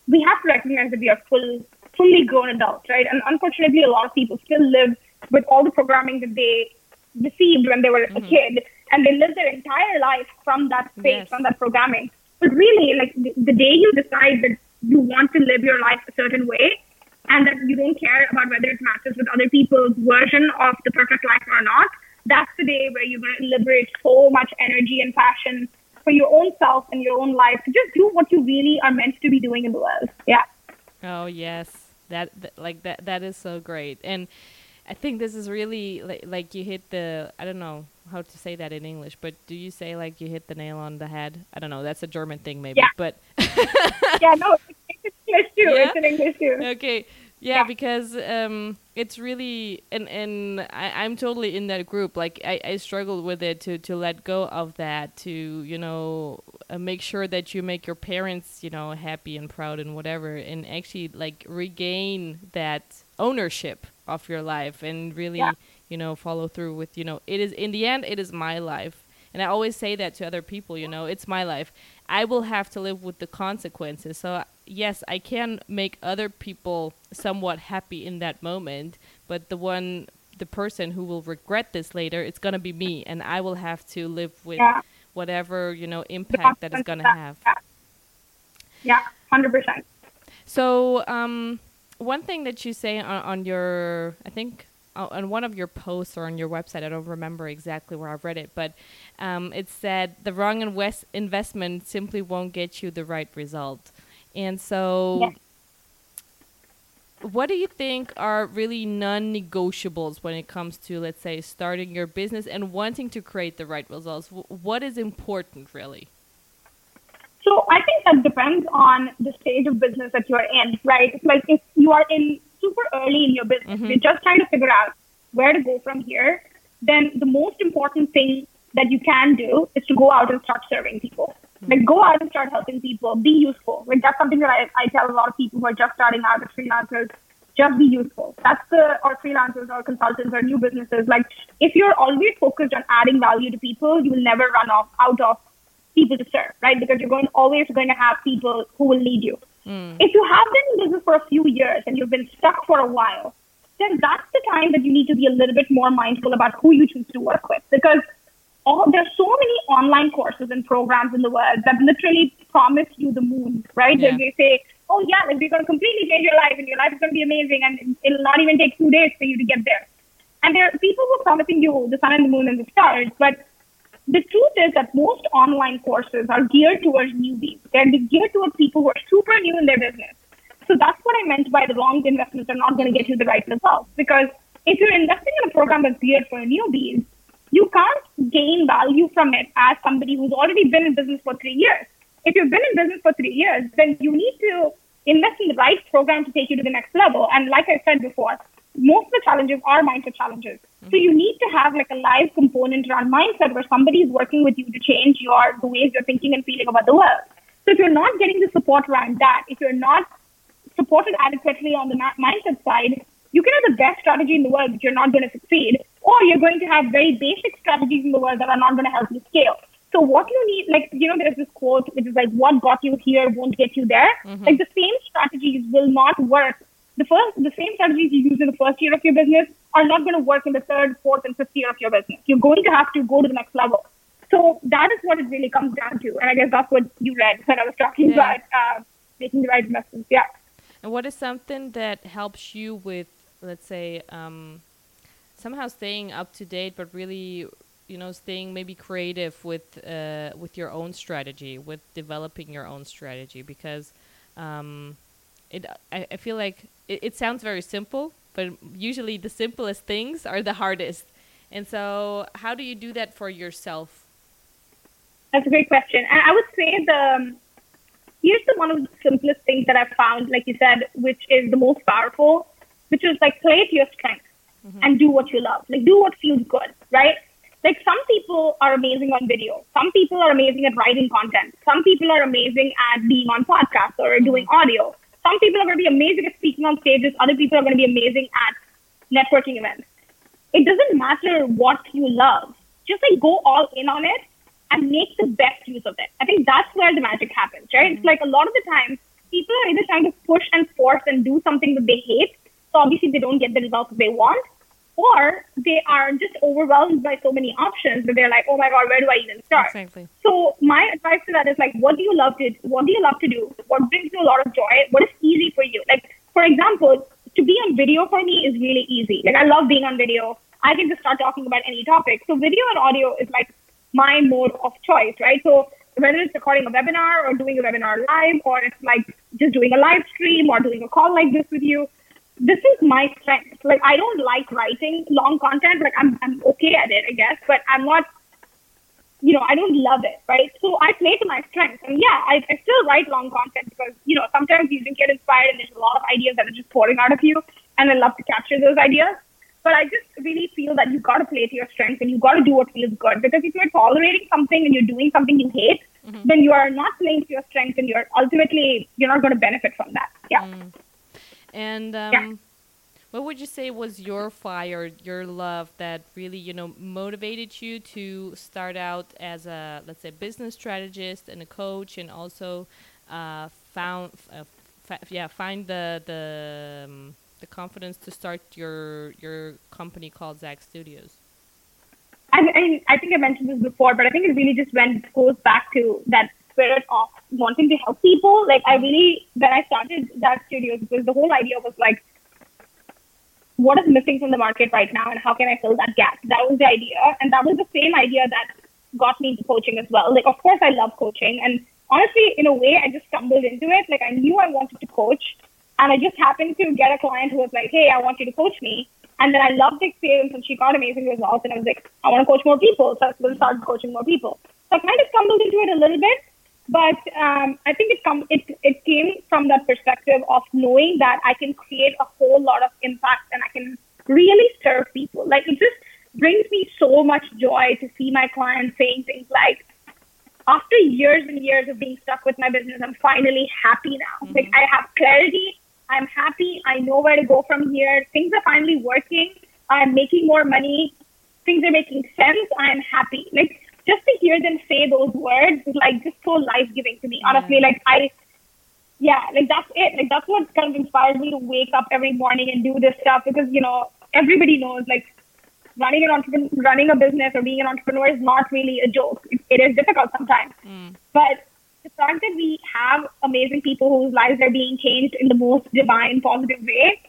we have to recognize that we are full, fully grown adults, right? And unfortunately, a lot of people still live with all the programming that they received when they were mm-hmm. a kid, and they live their entire life from that space, yes. from that programming. But really, like the, the day you decide that you want to live your life a certain way, and that you don't care about whether it matches with other people's version of the perfect life or not, that's the day where you're going to liberate so much energy and passion for your own self and your own life to just do what you really are meant to be doing in the world. Yeah. Oh yes, that, that like that that is so great, and I think this is really like like you hit the I don't know how to say that in English, but do you say like you hit the nail on the head? I don't know. That's a German thing, maybe. Yeah. But yeah, no, it's English too. Yeah? It's in English too. Okay. Yeah, yeah, because um, it's really and and I, I'm totally in that group. Like I, I struggled with it to to let go of that to you know uh, make sure that you make your parents you know happy and proud and whatever, and actually like regain that ownership of your life and really yeah. you know follow through with you know it is in the end it is my life and I always say that to other people, you know, it's my life. I will have to live with the consequences. So, yes, I can make other people somewhat happy in that moment, but the one, the person who will regret this later, it's going to be me. And I will have to live with yeah. whatever, you know, impact that is going to have. Yeah, 100%. So, um, one thing that you say on, on your, I think, on one of your posts or on your website, I don't remember exactly where I've read it, but um, it said the wrong invest- investment simply won't get you the right result. And so, yeah. what do you think are really non negotiables when it comes to, let's say, starting your business and wanting to create the right results? W- what is important, really? So, I think that depends on the stage of business that you're in, right? Like, if you are in super early in your business, mm-hmm. you're just trying to figure out where to go from here, then the most important thing that you can do is to go out and start serving people. Mm-hmm. Like go out and start helping people, be useful. Like that's something that I, I tell a lot of people who are just starting out as freelancers. just be useful. That's the or freelancers or consultants or new businesses. Like if you're always focused on adding value to people, you will never run off out of people to serve, right? Because you're going always going to have people who will need you. Mm. If you have been in business for a few years and you've been stuck for a while, then that's the time that you need to be a little bit more mindful about who you choose to work with. Because all, there's so many online courses and programs in the world that literally promise you the moon, right? Yeah. They say, oh yeah, like we're going to completely change your life and your life is going to be amazing and it'll not even take two days for you to get there. And there are people who are promising you the sun and the moon and the stars, but the truth is that most online courses are geared towards newbies. They're geared towards people who are super new in their business. So that's what I meant by the wrong investments are not going to get you the right results. Because if you're investing in a program that's geared for newbies, you can't gain value from it as somebody who's already been in business for three years. If you've been in business for three years, then you need to invest in the right program to take you to the next level. And like I said before, most of the challenges are mindset challenges. Mm-hmm. So you need to have like a live component around mindset where somebody is working with you to change your the ways you're thinking and feeling about the world. So if you're not getting the support around that, if you're not supported adequately on the mindset side, you can have the best strategy in the world, but you're not going to succeed. Or you're going to have very basic strategies in the world that are not going to help you scale. So what you need, like, you know, there's this quote which is like, what got you here won't get you there. Mm-hmm. Like the same strategies will not work the first, the same strategies you use in the first year of your business are not going to work in the third, fourth, and fifth year of your business. You're going to have to go to the next level. So that is what it really comes down to. And I guess that's what you read when I was talking yeah. about uh, making the right investments. Yeah. And what is something that helps you with, let's say, um, somehow staying up to date, but really, you know, staying maybe creative with uh, with your own strategy, with developing your own strategy, because um, it I, I feel like it, it sounds very simple, but usually the simplest things are the hardest. And so, how do you do that for yourself? That's a great question. And I would say the um, here's the one of the simplest things that I've found, like you said, which is the most powerful, which is like play to your strengths mm-hmm. and do what you love. Like do what feels good, right? Like some people are amazing on video. Some people are amazing at writing content. Some people are amazing at being on podcasts or mm-hmm. doing audio. Some people are going to be amazing at speaking on stages. Other people are going to be amazing at networking events. It doesn't matter what you love. Just like go all in on it and make the best use of it. I think that's where the magic happens, right? Mm-hmm. It's like a lot of the time people are either trying to push and force and do something that they hate. So obviously they don't get the results they want or they are just overwhelmed by so many options that they're like, oh my god, where do I even start? Exactly. So my advice to that is like, what do you love to what do you love to do? What brings you a lot of joy? What is easy for you? Like for example, to be on video for me is really easy. Like I love being on video. I can just start talking about any topic. So video and audio is like my mode of choice, right? So whether it's recording a webinar or doing a webinar live, or it's like just doing a live stream or doing a call like this with you, this is my strength. Like I don't like writing long content. Like I'm I'm okay at it, I guess, but I'm not you know, I don't love it, right? So I play to my strengths. And yeah, I, I still write long content because, you know, sometimes you just get inspired and there's a lot of ideas that are just pouring out of you. And I love to capture those ideas. But I just really feel that you've got to play to your strengths and you've got to do what feels good. Because if you're tolerating something and you're doing something you hate, mm-hmm. then you are not playing to your strengths and you're ultimately, you're not going to benefit from that. Yeah. Mm. And um, yeah. what would you say was your fire, your love that really, you know, motivated you to start out as a, let's say, business strategist and a coach, and also uh, found, uh, yeah, find the the um, the confidence to start your your company called Zag Studios? I, I, I think I mentioned this before, but I think it really just went goes back to that spirit of wanting to help people. Like I really, when I started that studio, because the whole idea was like, what is missing from the market right now, and how can I fill that gap? That was the idea, and that was the same idea that got me into coaching as well. Like, of course, I love coaching, and honestly, in a way, I just stumbled into it. Like, I knew I wanted to coach, and I just happened to get a client who was like, "Hey, I want you to coach me." And then I loved the experience, and she got amazing results. And I was like, "I want to coach more people," so I started coaching more people. So I kind of stumbled into it a little bit, but um, I think it come it it came from that perspective of knowing that I can create a whole lot of impact and I can really serve people. Like it just brings me so much joy to see my clients saying things like, after years and years of being stuck with my business, I'm finally happy now. Mm-hmm. Like I have clarity, I'm happy. I know where to go from here. Things are finally working. I'm making more money. Things are making sense. I'm happy. Like just to hear them say those words is like just so life giving to me. Honestly, Yeah. like I, yeah, like that's it. Like that's what kind of inspires me to wake up every morning and do this stuff because you know everybody knows like running an entrepreneur, running a business or being an entrepreneur is not really a joke. It, it is difficult sometimes, hmm. but the fact that we have amazing people whose lives are being changed in the most divine, positive way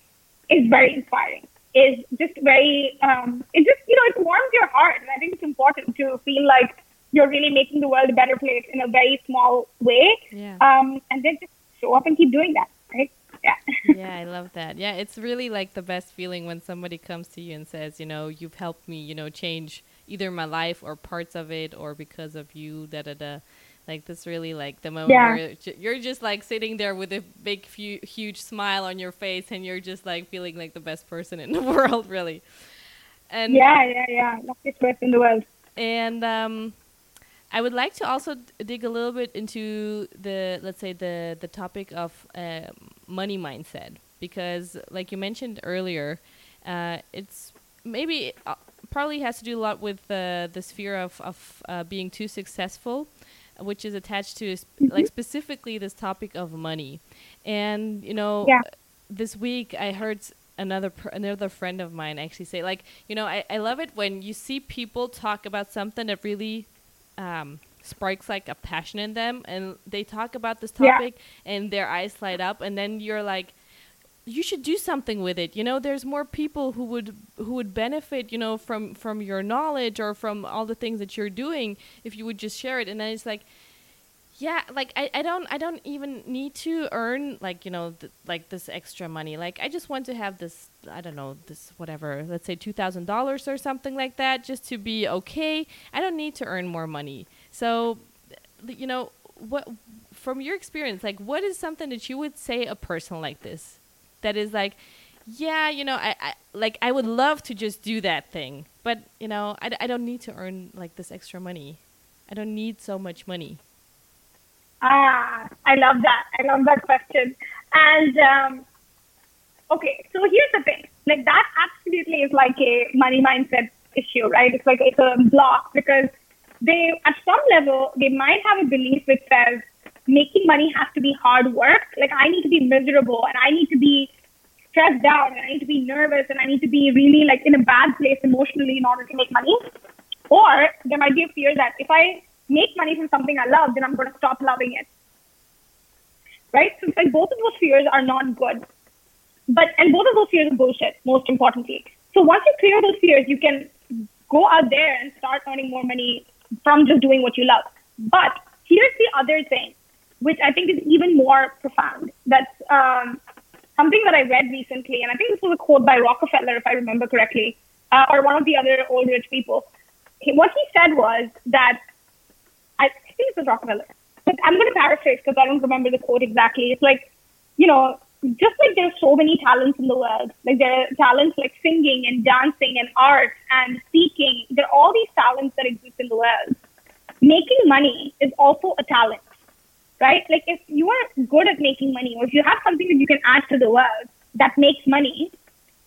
is very inspiring. Is just very, um, it just you know it warms your heart, and I think it's important to feel like you're really making the world a better place in a very small way. Yeah. Um, and then just show up and keep doing that, right? Yeah. yeah, I love that. Yeah, it's really like the best feeling when somebody comes to you and says, you know, you've helped me, you know, change either my life or parts of it or because of you, da da da. Like this really like the moment Yeah. where you're just like sitting there with a big huge smile on your face and you're just like feeling like the best person in the world, really. And yeah, yeah, yeah. Luckiest person in the world. and um, I would like to also dig a little bit into the let's say the the topic of uh, money mindset because, like you mentioned earlier, uh, it's maybe uh, probably has to do a lot with uh, this fear of of uh, being too successful, which is attached to sp- like specifically this topic of money, and you know Yeah. this week I heard another pr- another friend of mine actually say like you know I, I love it when you see people talk about something that really um, sparks like a passion in them and they talk about this Yeah. topic and their eyes light up and then you're like you should do something with it. You know there's more people who would who would benefit you know from from your knowledge or from all the things that you're doing if you would just share it. And then it's like yeah like I, I don't i don't even need to earn like you know th- like this extra money. Like i just want to have this i don't know this whatever let's say $2000 or something like that just to be okay. I don't need to earn more money. So you know what from your experience like what is something that you would say a person like this that is like yeah you know i, I like i would love to just do that thing but you know I, don't need to earn like this extra money i don't need so much money Ah, I love that. I love that question. And um, okay, so here's the thing: like that absolutely is like a money mindset issue, right? It's like it's a block because they, at some level, they might have a belief which says making money has to be hard work. Like I need to be miserable and I need to be stressed out and I need to be nervous and I need to be really like in a bad place emotionally in order to make money. Or there might be a fear that if I make money from something I love, then I'm going to stop loving it. Right? So like both of those fears are not good. But, and both of those fears are bullshit, most importantly. So once you clear those fears, you can go out there and start earning more money from just doing what you love. But here's the other thing, which I think is even more profound. That's um, something that I read recently, and I think this was a quote by Rockefeller, if I remember correctly, uh, or one of the other old rich people. What he said was that I think it was Rockefeller. But I'm going to paraphrase because I don't remember the quote exactly. It's like, you know, just like there's so many talents in the world, like there are talents like singing and dancing and art and speaking. There are all these talents that exist in the world. Making money is also a talent, right? Like if you are good at making money or if you have something that you can add to the world that makes money,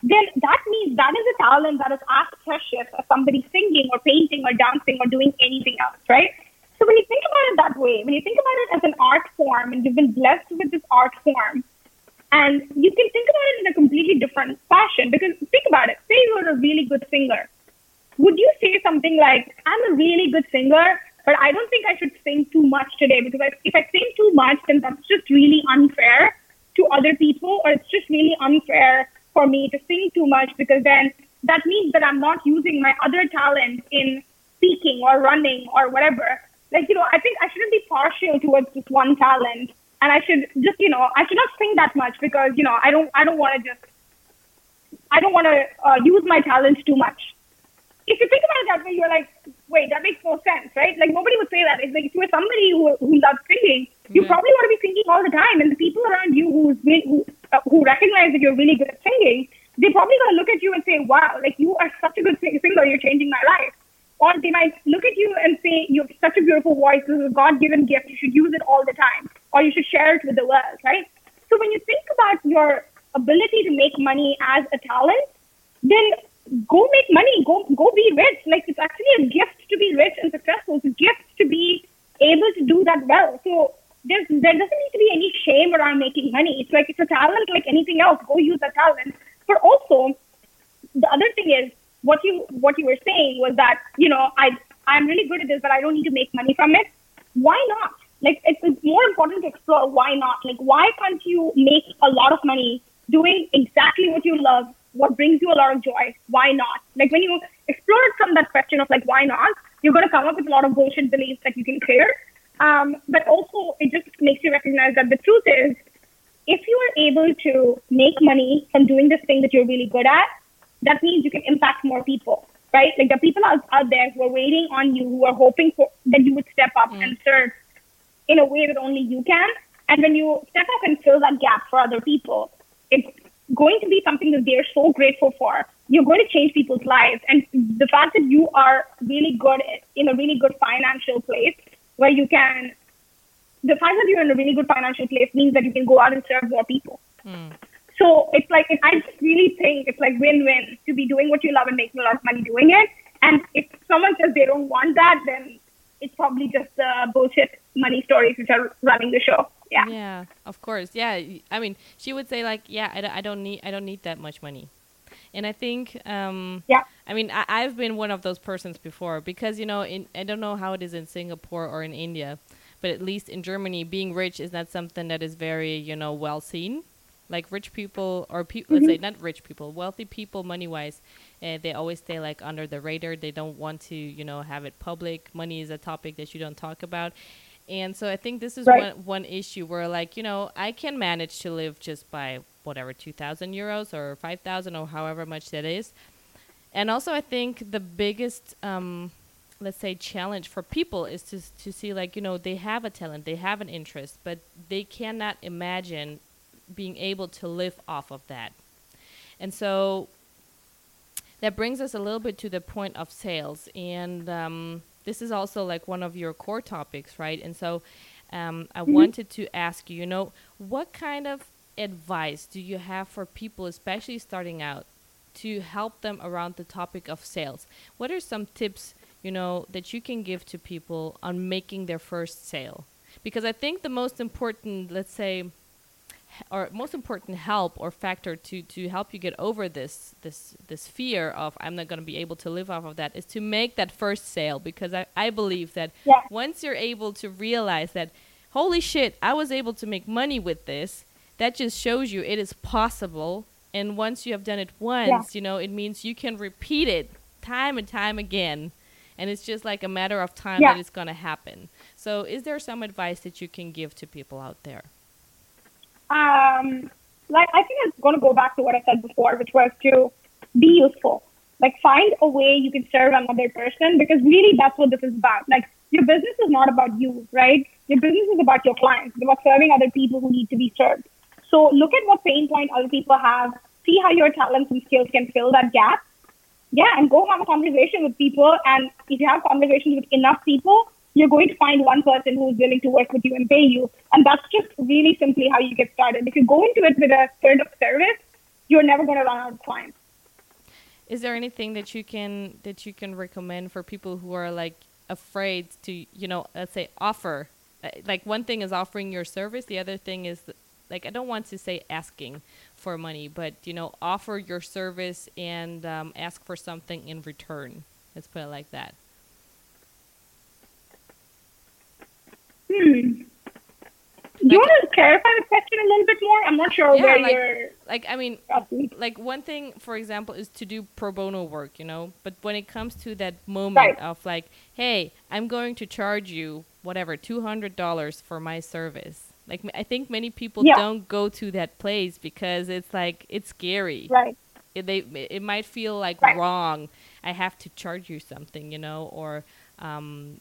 then that means that is a talent that is as precious as somebody singing or painting or dancing or doing anything else, right? So when you think about it that way, when you think about it as an art form and you've been blessed with this art form, and you can think about it in a completely different fashion because think about it. Say you're a really good singer. Would you say something like, I'm a really good singer, but I don't think I should sing too much today because if I sing too much, then that's just really unfair to other people, or it's just really unfair for me to sing too much because then that means that I'm not using my other talent in speaking or running or whatever. Like, you know, I think I shouldn't be partial towards just one talent and I should just, you know, I should not sing that much because, you know, I don't, I don't want to just, I don't want to uh, use my talents too much. If you think about it that way, you're like, wait, that makes no sense, right? Like nobody would say that. It's like if you're somebody who, who loves singing, you Yeah. probably want to be singing all the time, and the people around you who's who uh, who recognize that you're really good at singing, they're probably gonna look at you and say, wow, like you are such a good singer, you're changing my life. Or they might look at you and say, you have such a beautiful voice, this is a God-given gift, you should use it all the time, or you should share it with the world, right? So when you think about your ability to make money as a talent, then go make money, go go be rich. Like it's actually a gift to be rich and successful. It's a gift to be able to do that well. So there's there doesn't need to be any shame around making money. It's like it's a talent like anything else. Go use that talent. But also the other thing is what you what you were saying was that, you know, I I'm really good at this, but I don't need to make money from it. Why not? Like it's, it's more important to explore why not. Like why can't you make a lot of money doing exactly what you love, what brings you a lot of joy? Why not? Like when you explore it from that question of like why not, you're going to come up with a lot of bullshit beliefs that you can clear. Um, but also, it just makes you recognize that the truth is, if you are able to make money from doing this thing that you're really good at, that means you can impact more people, right? Like the people out, out there who are waiting on you, who are hoping for that you would step up mm. and serve in a way that only you can. And when you step up and fill that gap for other people, it's going to be something that they're so grateful for. You're going to change people's lives. And the fact that you are really good in a really good financial place where you can, the fact that you're in a really good financial place means that you can go out and serve more people. Mm. So it's like, I just really think it's like win win to be doing what you love and making a lot of money doing it. And if someone says they don't want that, then it's probably just uh, bullshit money stories which are running the show. Yeah. Yeah, of course. Yeah, I mean, she would say like, yeah, I, I don't need, I don't need that much money. And I think, um, yeah. I mean, I, have been one of those persons before because you know, in I don't know how it is in Singapore or in India, but at least in Germany, being rich is not something that is very you know well seen. Like rich people or people, mm-hmm. let's say not rich people, wealthy people, money wise, uh, they always stay like under the radar. They don't want to you know have it public. Money is a topic that you don't talk about. And so I think this is right. one one issue where like you know I can manage to live just by whatever 2000 euros or 5000 or however much that is and also i think the biggest um, let's say challenge for people is to to see like you know they have a talent they have an interest but they cannot imagine being able to live off of that and so that brings us a little bit to the point of sales and um, this is also like one of your core topics right and so um, I mm-hmm. wanted to ask you, you know, what kind of advice do you have for people, especially starting out, to help them around the topic of sales? What are some tips, you know, that you can give to people on making their first sale? Because I think the most important, let's say, or most important help or factor to to help you get over this this this fear of I'm not going to be able to live off of that is to make that first sale because I, I believe that yeah. once you're able to realize that holy shit I was able to make money with this that just shows you it is possible. And once you have done it once, yeah. you know, it means you can repeat it time and time again. And it's just like a matter of time yeah. that it's going to happen. So, is there some advice that you can give to people out there? Um, like, I think I'm going to go back to what I said before, which was to be useful. Like, find a way you can serve another person because really that's what this is about. Like, your business is not about you, right? Your business is about your clients, it's about serving other people who need to be served. So look at what pain point other people have, see how your talents and skills can fill that gap. Yeah, and go have a conversation with people. And if you have conversations with enough people, you're going to find one person who's willing to work with you and pay you. And that's just really simply how you get started. If you go into it with a spirit of service, you're never going to run out of clients. Is there anything that you can that you can recommend for people who are like afraid to, you know, let's say offer? Uh, like one thing is offering your service, the other thing is like I don't want to say asking for money, but you know, offer your service and um, ask for something in return. Let's put it like that. Hmm. Do you want to clarify the question a little bit more? I'm not sure yeah, where like, you're. Like, I mean, like one thing, for example, is to do pro bono work, you know. But when it comes to that moment right. of like, hey, I'm going to charge you whatever two hundred dollars for my service, like I think many people yeah. don't go to that place because it's like it's scary. Right. It, they it might feel like right. wrong. I have to charge you something, you know, or um,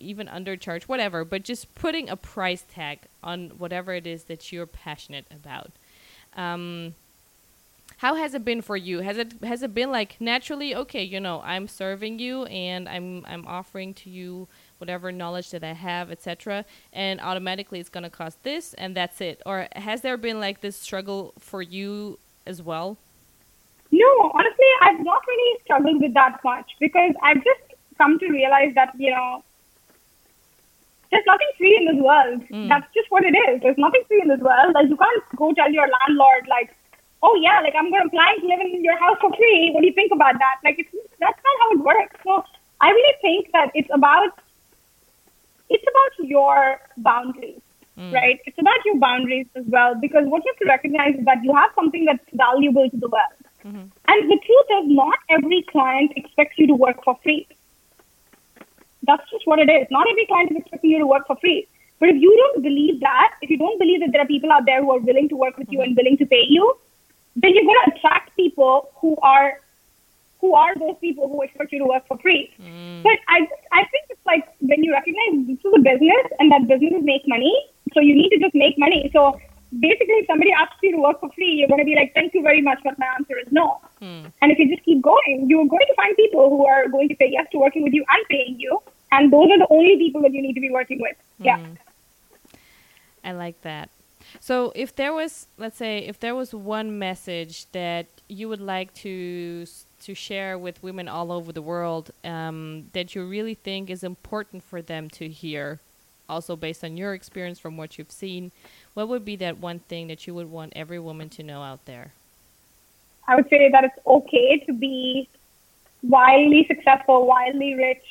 even undercharge, whatever. But just putting a price tag on whatever it is that you're passionate about. Um, how has it been for you? Has it has it been like naturally okay? You know, I'm serving you and I'm I'm offering to you whatever knowledge that I have, etc. And automatically it's going to cost this, and that's it. Or has there been like this struggle for you as well? No, honestly, I've not really struggled with that much because I've just come to realize that you know there's nothing free in this world. Mm. That's just what it is. There's nothing free in this world. Like you can't go tell your landlord like, oh yeah, like I'm going to plan to live in your house for free. What do you think about that? Like it's that's not how it works. So I really think that it's about it's about your boundaries, mm. right? It's about your boundaries as well because what you have to recognize is that you have something that's valuable to the world. Mm-hmm. And the truth is, not every client expects you to work for free. That's just what it is. Not every client is expecting you to work for free. But if you don't believe that, if you don't believe that there are people out there who are willing to work with you and willing to pay you, then you're going to attract people who are who are those people who expect you to work for free. Mm. But I I think it's like when you recognize this is a business and that businesses make money, so you need to just make money. So basically, if somebody asks you to work for free, you're going to be like, thank you very much, but my answer is no. Hmm. And if you just keep going, you're going to find people who are going to say yes to working with you and paying you. And those are the only people that you need to be working with. Hmm. Yeah. I like that. So if there was, let's say, if there was one message that you would like to to share with women all over the world um, that you really think is important for them to hear, also based on your experience from what you've seen, what would be that one thing that you would want every woman to know out there? I would say that it's okay to be wildly successful, wildly rich,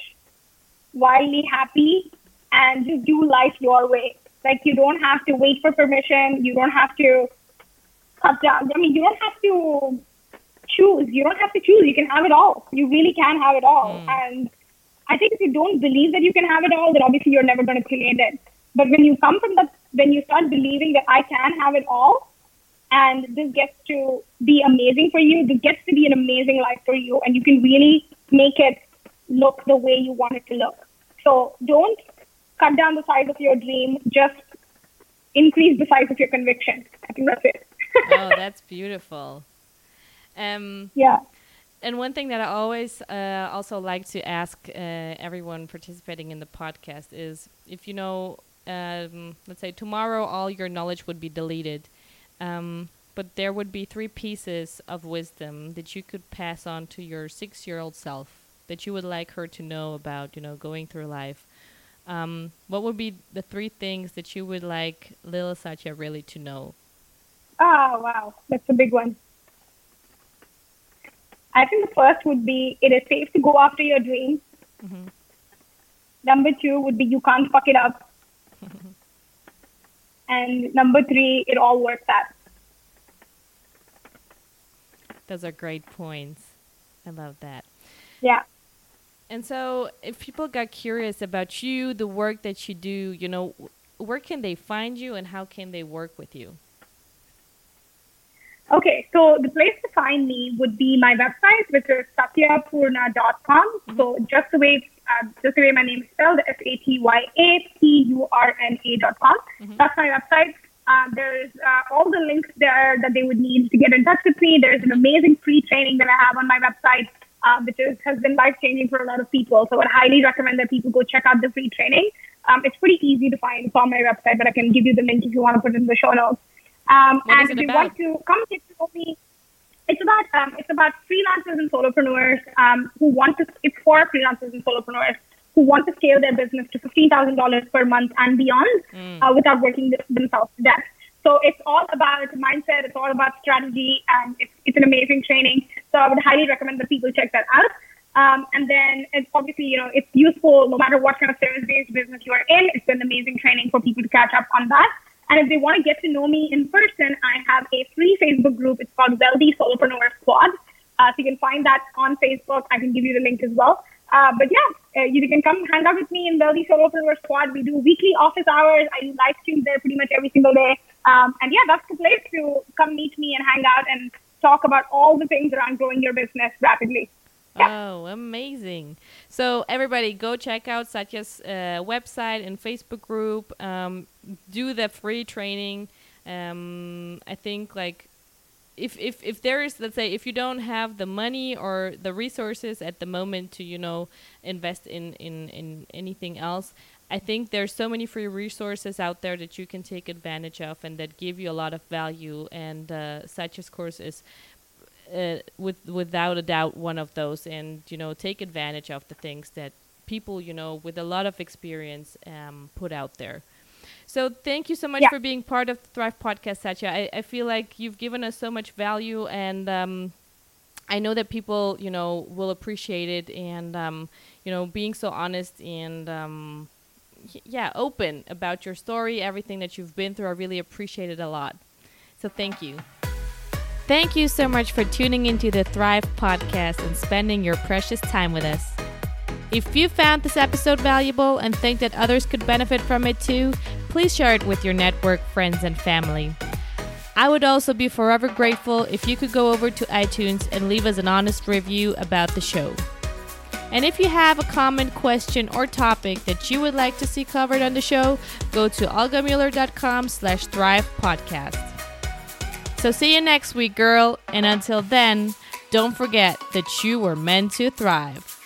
wildly happy, and just do life your way. Like you don't have to wait for permission. You don't have to cut down. I mean, you don't have to choose. You don't have to choose. You can have it all. You really can have it all. Mm. And I think if you don't believe that you can have it all, then obviously you're never going to create it. But when you come from that when you start believing that I can have it all and this gets to be amazing for you, this gets to be an amazing life for you, and you can really make it look the way you want it to look. So don't cut down the size of your dream, just increase the size of your conviction. I think that's it. oh, that's beautiful. Um, yeah. And one thing that I always uh, also like to ask uh, everyone participating in the podcast is if you know um, let's say tomorrow all your knowledge would be deleted, um, but there would be three pieces of wisdom that you could pass on to your six-year-old self that you would like her to know about, you know, going through life. Um, what would be the three things that you would like little Satya really to know? Oh, wow. That's a big one. I think the first would be it is safe to go after your dreams. Mm-hmm. Number two would be you can't fuck it up. And number three, it all works out. Those are great points. I love that. Yeah. And so, if people got curious about you, the work that you do, you know, where can they find you and how can they work with you? Okay, so the place to find me would be my website, which is satyapurna.com. Mm-hmm. So just the way uh, just the way my name is spelled, S A T Y A P U R N A dot com. Mm-hmm. That's my website. Uh, there's uh, all the links there that they would need to get in touch with me. There's an amazing free training that I have on my website, uh, which is, has been life changing for a lot of people. So I would highly recommend that people go check out the free training. Um, it's pretty easy to find. It's on my website, but I can give you the link if you want to put it in the show notes. Um, and if you want to come get to know me, it's about um, it's about freelancers and solopreneurs um, who want to. It's for freelancers and solopreneurs who want to scale their business to fifteen thousand dollars per month and beyond mm. uh, without working themselves to death. So it's all about mindset. It's all about strategy, and it's it's an amazing training. So I would highly recommend that people check that out. Um, and then it's obviously, you know, it's useful no matter what kind of service-based business you are in. It's an amazing training for people to catch up on that. And if they want to get to know me in person, I have a free Facebook group. It's called Wealthy Solopreneur Squad. Uh, so you can find that on Facebook. I can give you the link as well. Uh, but yeah, uh, you can come hang out with me in Wealthy Solopreneur Squad. We do weekly office hours. I do live streams there pretty much every single day. Um, and yeah, that's the place to come meet me and hang out and talk about all the things around growing your business rapidly. Oh, amazing. So, everybody, go check out Satya's uh, website and Facebook group. Um, do the free training. Um, I think, like, if, if if there is let's say if you don't have the money or the resources at the moment to you know invest in in in anything else i think there's so many free resources out there that you can take advantage of and that give you a lot of value and uh, Satya's course is uh, with without a doubt one of those and you know take advantage of the things that people you know with a lot of experience um, put out there so thank you so much Yeah. for being part of the Thrive podcast, Satya. I, I feel like you've given us so much value, and um, I know that people, you know, will appreciate it, and um, you know, being so honest and um, yeah, open about your story, everything that you've been through. I really appreciate it a lot. So thank you. Thank you so much for tuning into the Thrive podcast and spending your precious time with us. If you found this episode valuable and think that others could benefit from it too, please share it with your network, friends, and family. I would also be forever grateful if you could go over to iTunes and leave us an honest review about the show. And if you have a comment, question, or topic that you would like to see covered on the show, go to olgamuller.com slash thrive podcast. So see you next week, girl, and until then, don't forget that you were meant to thrive.